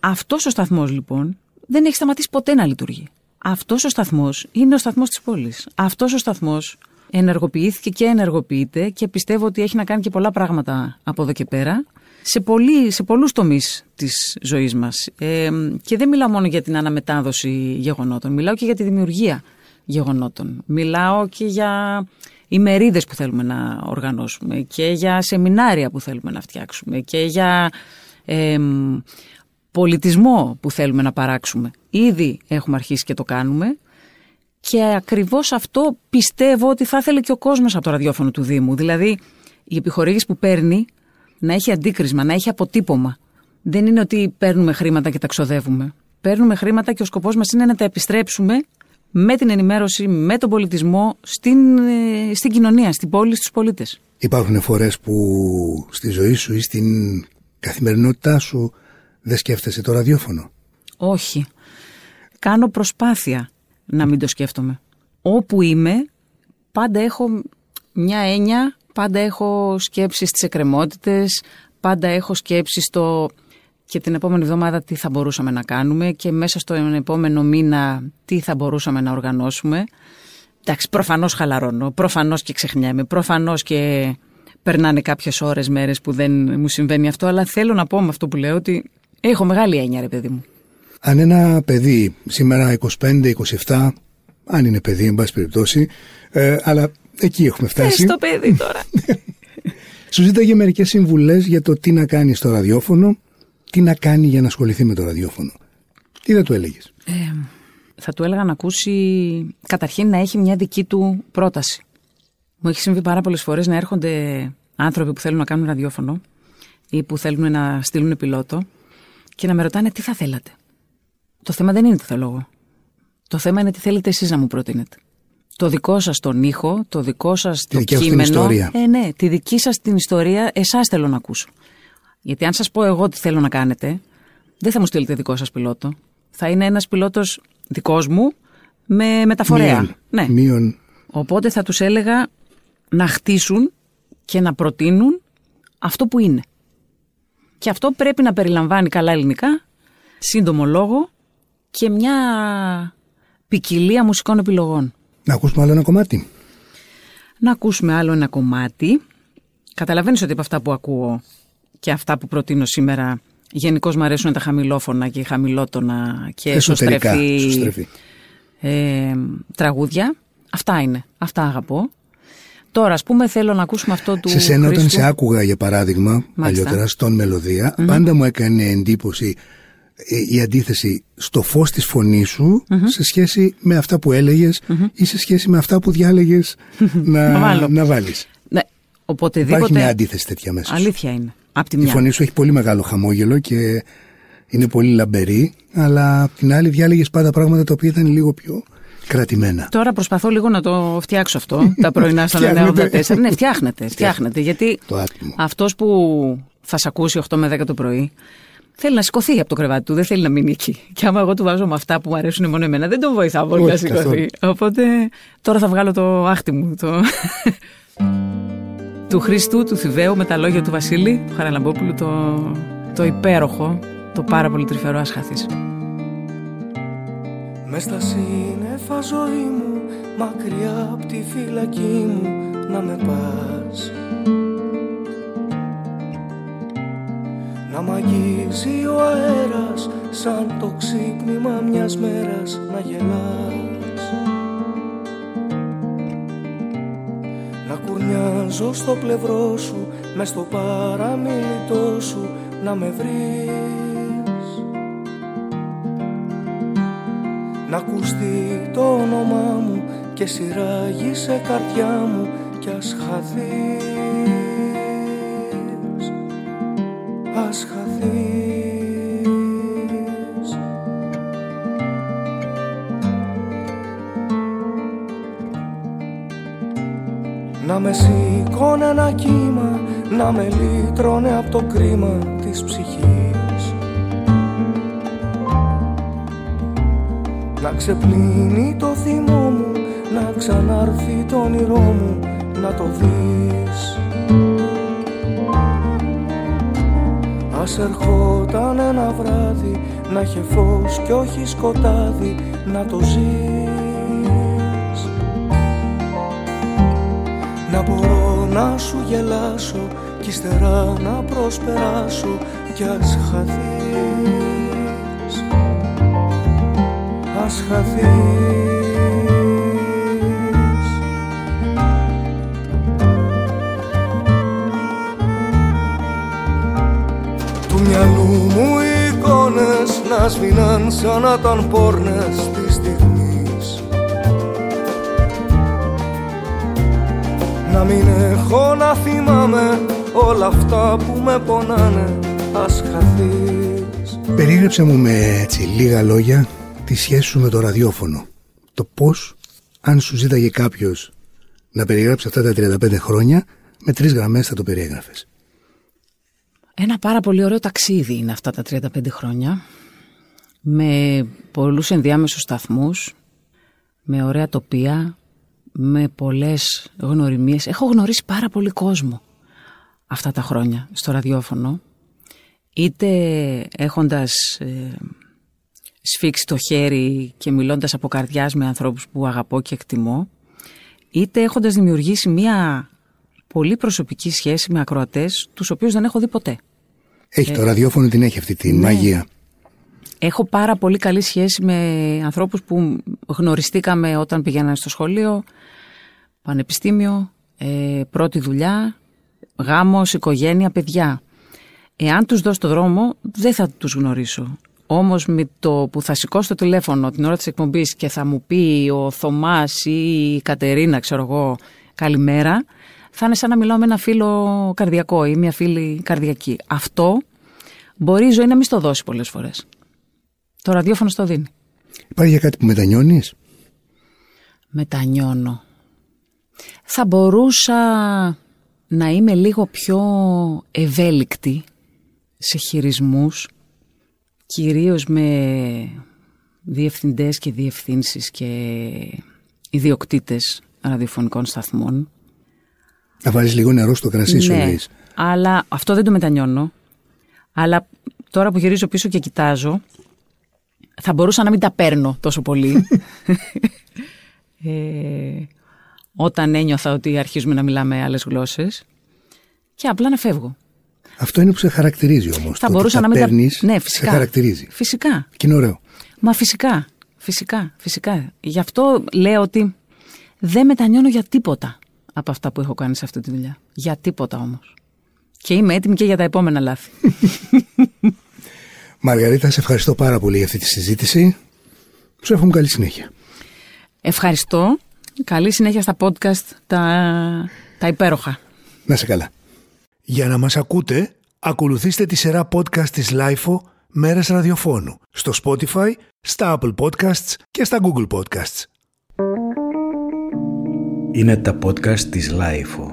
Αυτός ο σταθμός λοιπόν δεν έχει σταματήσει ποτέ να λειτουργεί. Αυτός ο σταθμός είναι ο σταθμός της πόλης. Αυτός ο σταθμός ενεργοποιήθηκε και ενεργοποιείται και πιστεύω ότι έχει να κάνει και πολλά πράγματα από εδώ και πέρα σε, πολύ, σε πολλούς τομείς της ζωής μας. Ε, και δεν μιλάω μόνο για την αναμετάδοση γεγονότων, μιλάω και για τη δημιουργία γεγονότων. Μιλάω και για ημερίδες που θέλουμε να οργανώσουμε και για σεμινάρια που θέλουμε να φτιάξουμε και για ε, πολιτισμό που θέλουμε να παράξουμε. Ήδη έχουμε αρχίσει και το κάνουμε και ακριβώς αυτό πιστεύω ότι θα ήθελε και ο κόσμος από το ραδιόφωνο του Δήμου. Δηλαδή η επιχορήγηση που παίρνει να έχει αντίκρισμα, να έχει αποτύπωμα. Δεν είναι ότι παίρνουμε χρήματα και τα ξοδεύουμε. Παίρνουμε χρήματα και ο σκοπός μας είναι να τα επιστρέψουμε με την ενημέρωση, με τον πολιτισμό, στην, ε, στην κοινωνία, στην πόλη, στους πολίτες. Υπάρχουν φορές που στη ζωή σου ή στην καθημερινότητά σου δεν σκέφτεσαι το ραδιόφωνο; Όχι. Κάνω προσπάθεια να μην το σκέφτομαι. Όπου είμαι, πάντα έχω μια έννοια, πάντα έχω σκέψεις στις εκκρεμότητες, πάντα έχω σκέψεις στο και την επόμενη εβδομάδα τι θα μπορούσαμε να κάνουμε και μέσα στο επόμενο μήνα τι θα μπορούσαμε να οργανώσουμε. Εντάξει, προφανώς χαλαρώνω, προφανώς και ξεχνιέμαι, προφανώς και περνάνε κάποιες ώρες, μέρες που δεν μου συμβαίνει αυτό, αλλά θέλω να πω με αυτό που λέω ότι έχω μεγάλη έννοια, ρε παιδί μου. Αν ένα παιδί σήμερα 25-27, αν είναι παιδί, εν πάση περιπτώσει, ε, αλλά εκεί έχουμε φτάσει. το παιδί τώρα. [laughs] Σου ζήταγε μερικές συμβουλές για το τι να κάνεις στο ραδιόφωνο, τι να κάνει για να ασχοληθεί με το ραδιόφωνο; Τι δεν του έλεγες; Ε, θα του έλεγα να ακούσει, καταρχήν να έχει μια δική του πρόταση. Μου έχει συμβεί πάρα πολλές φορές να έρχονται άνθρωποι που θέλουν να κάνουν ραδιόφωνο ή που θέλουν να στείλουν πιλότο και να με ρωτάνε τι θα θέλατε. Το θέμα δεν είναι τι θέλω εγώ. Το θέμα είναι τι θέλετε εσείς να μου προτείνετε. Το δικό σας τον ήχο, το δικό σας το δική αυτή την κείμενο. ιστορία. Ε, ναι, τη δική σας την ιστορία, εσάς θέλω να ακούσω. Γιατί αν σας πω εγώ τι θέλω να κάνετε, δεν θα μου στείλετε δικό σας πιλότο. Θα είναι ένας πιλότος δικός μου με μεταφορέα. Μείον. Ναι. Μείον. Οπότε θα τους έλεγα να χτίσουν και να προτείνουν αυτό που είναι. Και αυτό πρέπει να περιλαμβάνει καλά ελληνικά, σύντομο λόγο και μια ποικιλία μουσικών επιλογών. Να ακούσουμε άλλο ένα κομμάτι. Να ακούσουμε άλλο ένα κομμάτι. Καταλαβαίνεις ότι από αυτά που ακούω και αυτά που προτείνω σήμερα γενικώς μου αρέσουν τα χαμηλόφωνα και χαμηλότονα και Εσωτερικά. εσωστρεφή εσωστρεφή. ε, τραγούδια. Αυτά είναι. Αυτά αγαπώ. Τώρα, ας πούμε, θέλω να ακούσουμε αυτό του. Σε σένα όταν Χρήστου. σε άκουγα για παράδειγμα, παλιότερα στον μελωδια πάντα μου έκανε εντύπωση ε, η αντίθεση στο φως της φωνής σου σε σχέση με αυτά που έλεγες ή σε σχέση με αυτά που διάλεγες Να να, βάλω. να βάλεις. Ναι, Υπάρχει οποτεδήποτε. μια αντίθεση τέτοια μέσα σου. Αλήθεια είναι. Απ' τη Η μια. φωνή σου έχει πολύ μεγάλο χαμόγελο και είναι πολύ λαμπερή, αλλά απ' την άλλη διάλεγες πάντα πράγματα τα οποία ήταν λίγο πιο κρατημένα. Τώρα προσπαθώ λίγο να το φτιάξω αυτό, τα πρωινά στον [laughs] Φτιάχνεται. 94. ναι, φτιάχνεται, φτιάχνεται. Γιατί Το άτιμο. αυτός που θα σε ακούσει 8 με 10 το πρωί, θέλει να σηκωθεί από το κρεβάτι του, δεν θέλει να μείνει εκεί. Και άμα εγώ του βάζω με αυτά που μου αρέσουν μόνο εμένα, δεν τον βοηθάω πολύ Όχι, να σηκωθεί. καθόλου. Οπότε τώρα θα βγάλω το άχτι μου. Το... του Χριστού, του Θηβαίου, με τα λόγια του Βασίλη, του Χαραλαμπόπουλου, το, το υπέροχο, το πάρα πολύ τρυφερό ασχαθής. Μες στα σύννεφα ζωή μου Μακριά απ' τη φυλακή μου Να με πας Να μ' αγγίζει ο αέρας Σαν το ξύπνημα μιας μέρας Να γελάς Να κουρνιάζω στο πλευρό σου Μες στο παραμιλητό σου Να με βρεις να ακουστεί το όνομά μου και σειράγει σε καρδιά μου κι ας χαθείς, ας χαθείς. Να με σηκώνε ένα κύμα, να με λύτρωνε από το κρίμα της ψυχής. Να ξεπλύνει το θυμό μου Να ξανάρθει το όνειρό μου Να το δεις Ας ερχόταν ένα βράδυ Να είχε φως και όχι σκοτάδι Να το ζεις να σου γελάσω Κι ύστερα να προσπεράσω Κι ας χαθείς. Ας χαθείς. Του μυαλού μου οι εικόνες να σβήναν σαν να ήταν πόρνες Να μην έχω να θυμάμαι όλα αυτά που με πονάνε ας χαθείς Περίγραψε μου με έτσι λίγα λόγια τη σχέση σου με το ραδιόφωνο. Το πώς, αν σου ζήταγε κάποιος να περιγράψει αυτά τα 35 χρόνια, με τρεις γραμμές θα το περιέγραφες. Ένα πάρα πολύ ωραίο ταξίδι είναι αυτά τα 35 χρόνια. Με πολλούς ενδιάμεσους σταθμούς, με ωραία τοπία, με πολλές γνωριμίες. Έχω γνωρίσει πάρα πολύ κόσμο αυτά τα χρόνια στο ραδιόφωνο είτε έχοντας ε, σφίξει το χέρι και μιλώντας από καρδιάς με ανθρώπους που αγαπώ και εκτιμώ, είτε έχοντας δημιουργήσει μία πολύ προσωπική σχέση με ακροατές, τους οποίους δεν έχω δει ποτέ. Έχει το ραδιόφωνο την έχει αυτή τη ναι. μαγεία. Έχω πάρα πολύ καλή σχέση με ανθρώπους που γνωριστήκαμε όταν πηγαίνανε στο σχολείο, πανεπιστήμιο, ε, πρώτη δουλειά, γάμος, οικογένεια, παιδιά. Εάν τους δώσω το δρόμο, δεν θα τους γνωρίσω. Όμως με το που θα σηκώσω το τηλέφωνο την ώρα της εκπομπής και θα μου πει ο Θωμάς ή η Κατερίνα, ξέρω εγώ, καλημέρα, θα είναι σαν να μιλάω με ένα φίλο καρδιακό ή μια φίλη καρδιακή. Αυτό μπορεί η ζωή να μην στο δώσει πολλές φορές. Το ραδιόφωνο στο δίνει. Υπάρχει για κάτι που μετανιώνεις; Μετανιώνω. Θα μπορούσα να είμαι λίγο πιο ευέλικτη σε χειρισμούς, κυρίως με διευθυντές και διευθύνσεις και ιδιοκτήτες ραδιοφωνικών σταθμών. Να βάλεις λίγο νερό στο κρασί σου, ναι, λες. αλλά αυτό δεν το μετανιώνω. Αλλά τώρα που γυρίζω πίσω και κοιτάζω, θα μπορούσα να μην τα παίρνω τόσο πολύ. [laughs] ε, όταν ένιωθα ότι αρχίζουμε να μιλάμε άλλες γλώσσες και απλά να φεύγω. Αυτό είναι που σε χαρακτηρίζει όμως. Θα Το μπορούσα ότι να τα μην τα... παίρνεις, Ναι, σε φυσικά. χαρακτηρίζει. Φυσικά. Και είναι ωραίο. Μα φυσικά. Φυσικά. Φυσικά. Γι' αυτό λέω ότι δεν μετανιώνω για τίποτα από αυτά που έχω κάνει σε αυτή τη δουλειά. Για τίποτα όμως. Και είμαι έτοιμη και για τα επόμενα λάθη. [laughs] Μαργαρίτα, σε ευχαριστώ πάρα πολύ για αυτή τη συζήτηση. Σου εύχομαι καλή συνέχεια. Ευχαριστώ. Καλή συνέχεια στα podcast τα, τα υπέροχα. Να σε καλά. Για να μας ακούτε, ακολουθήστε τη σειρά podcast της Lifeo Μέρες Ραδιοφώνου στο Spotify, στα Apple Podcasts και στα Google Podcasts. Είναι τα podcast της Lifeo.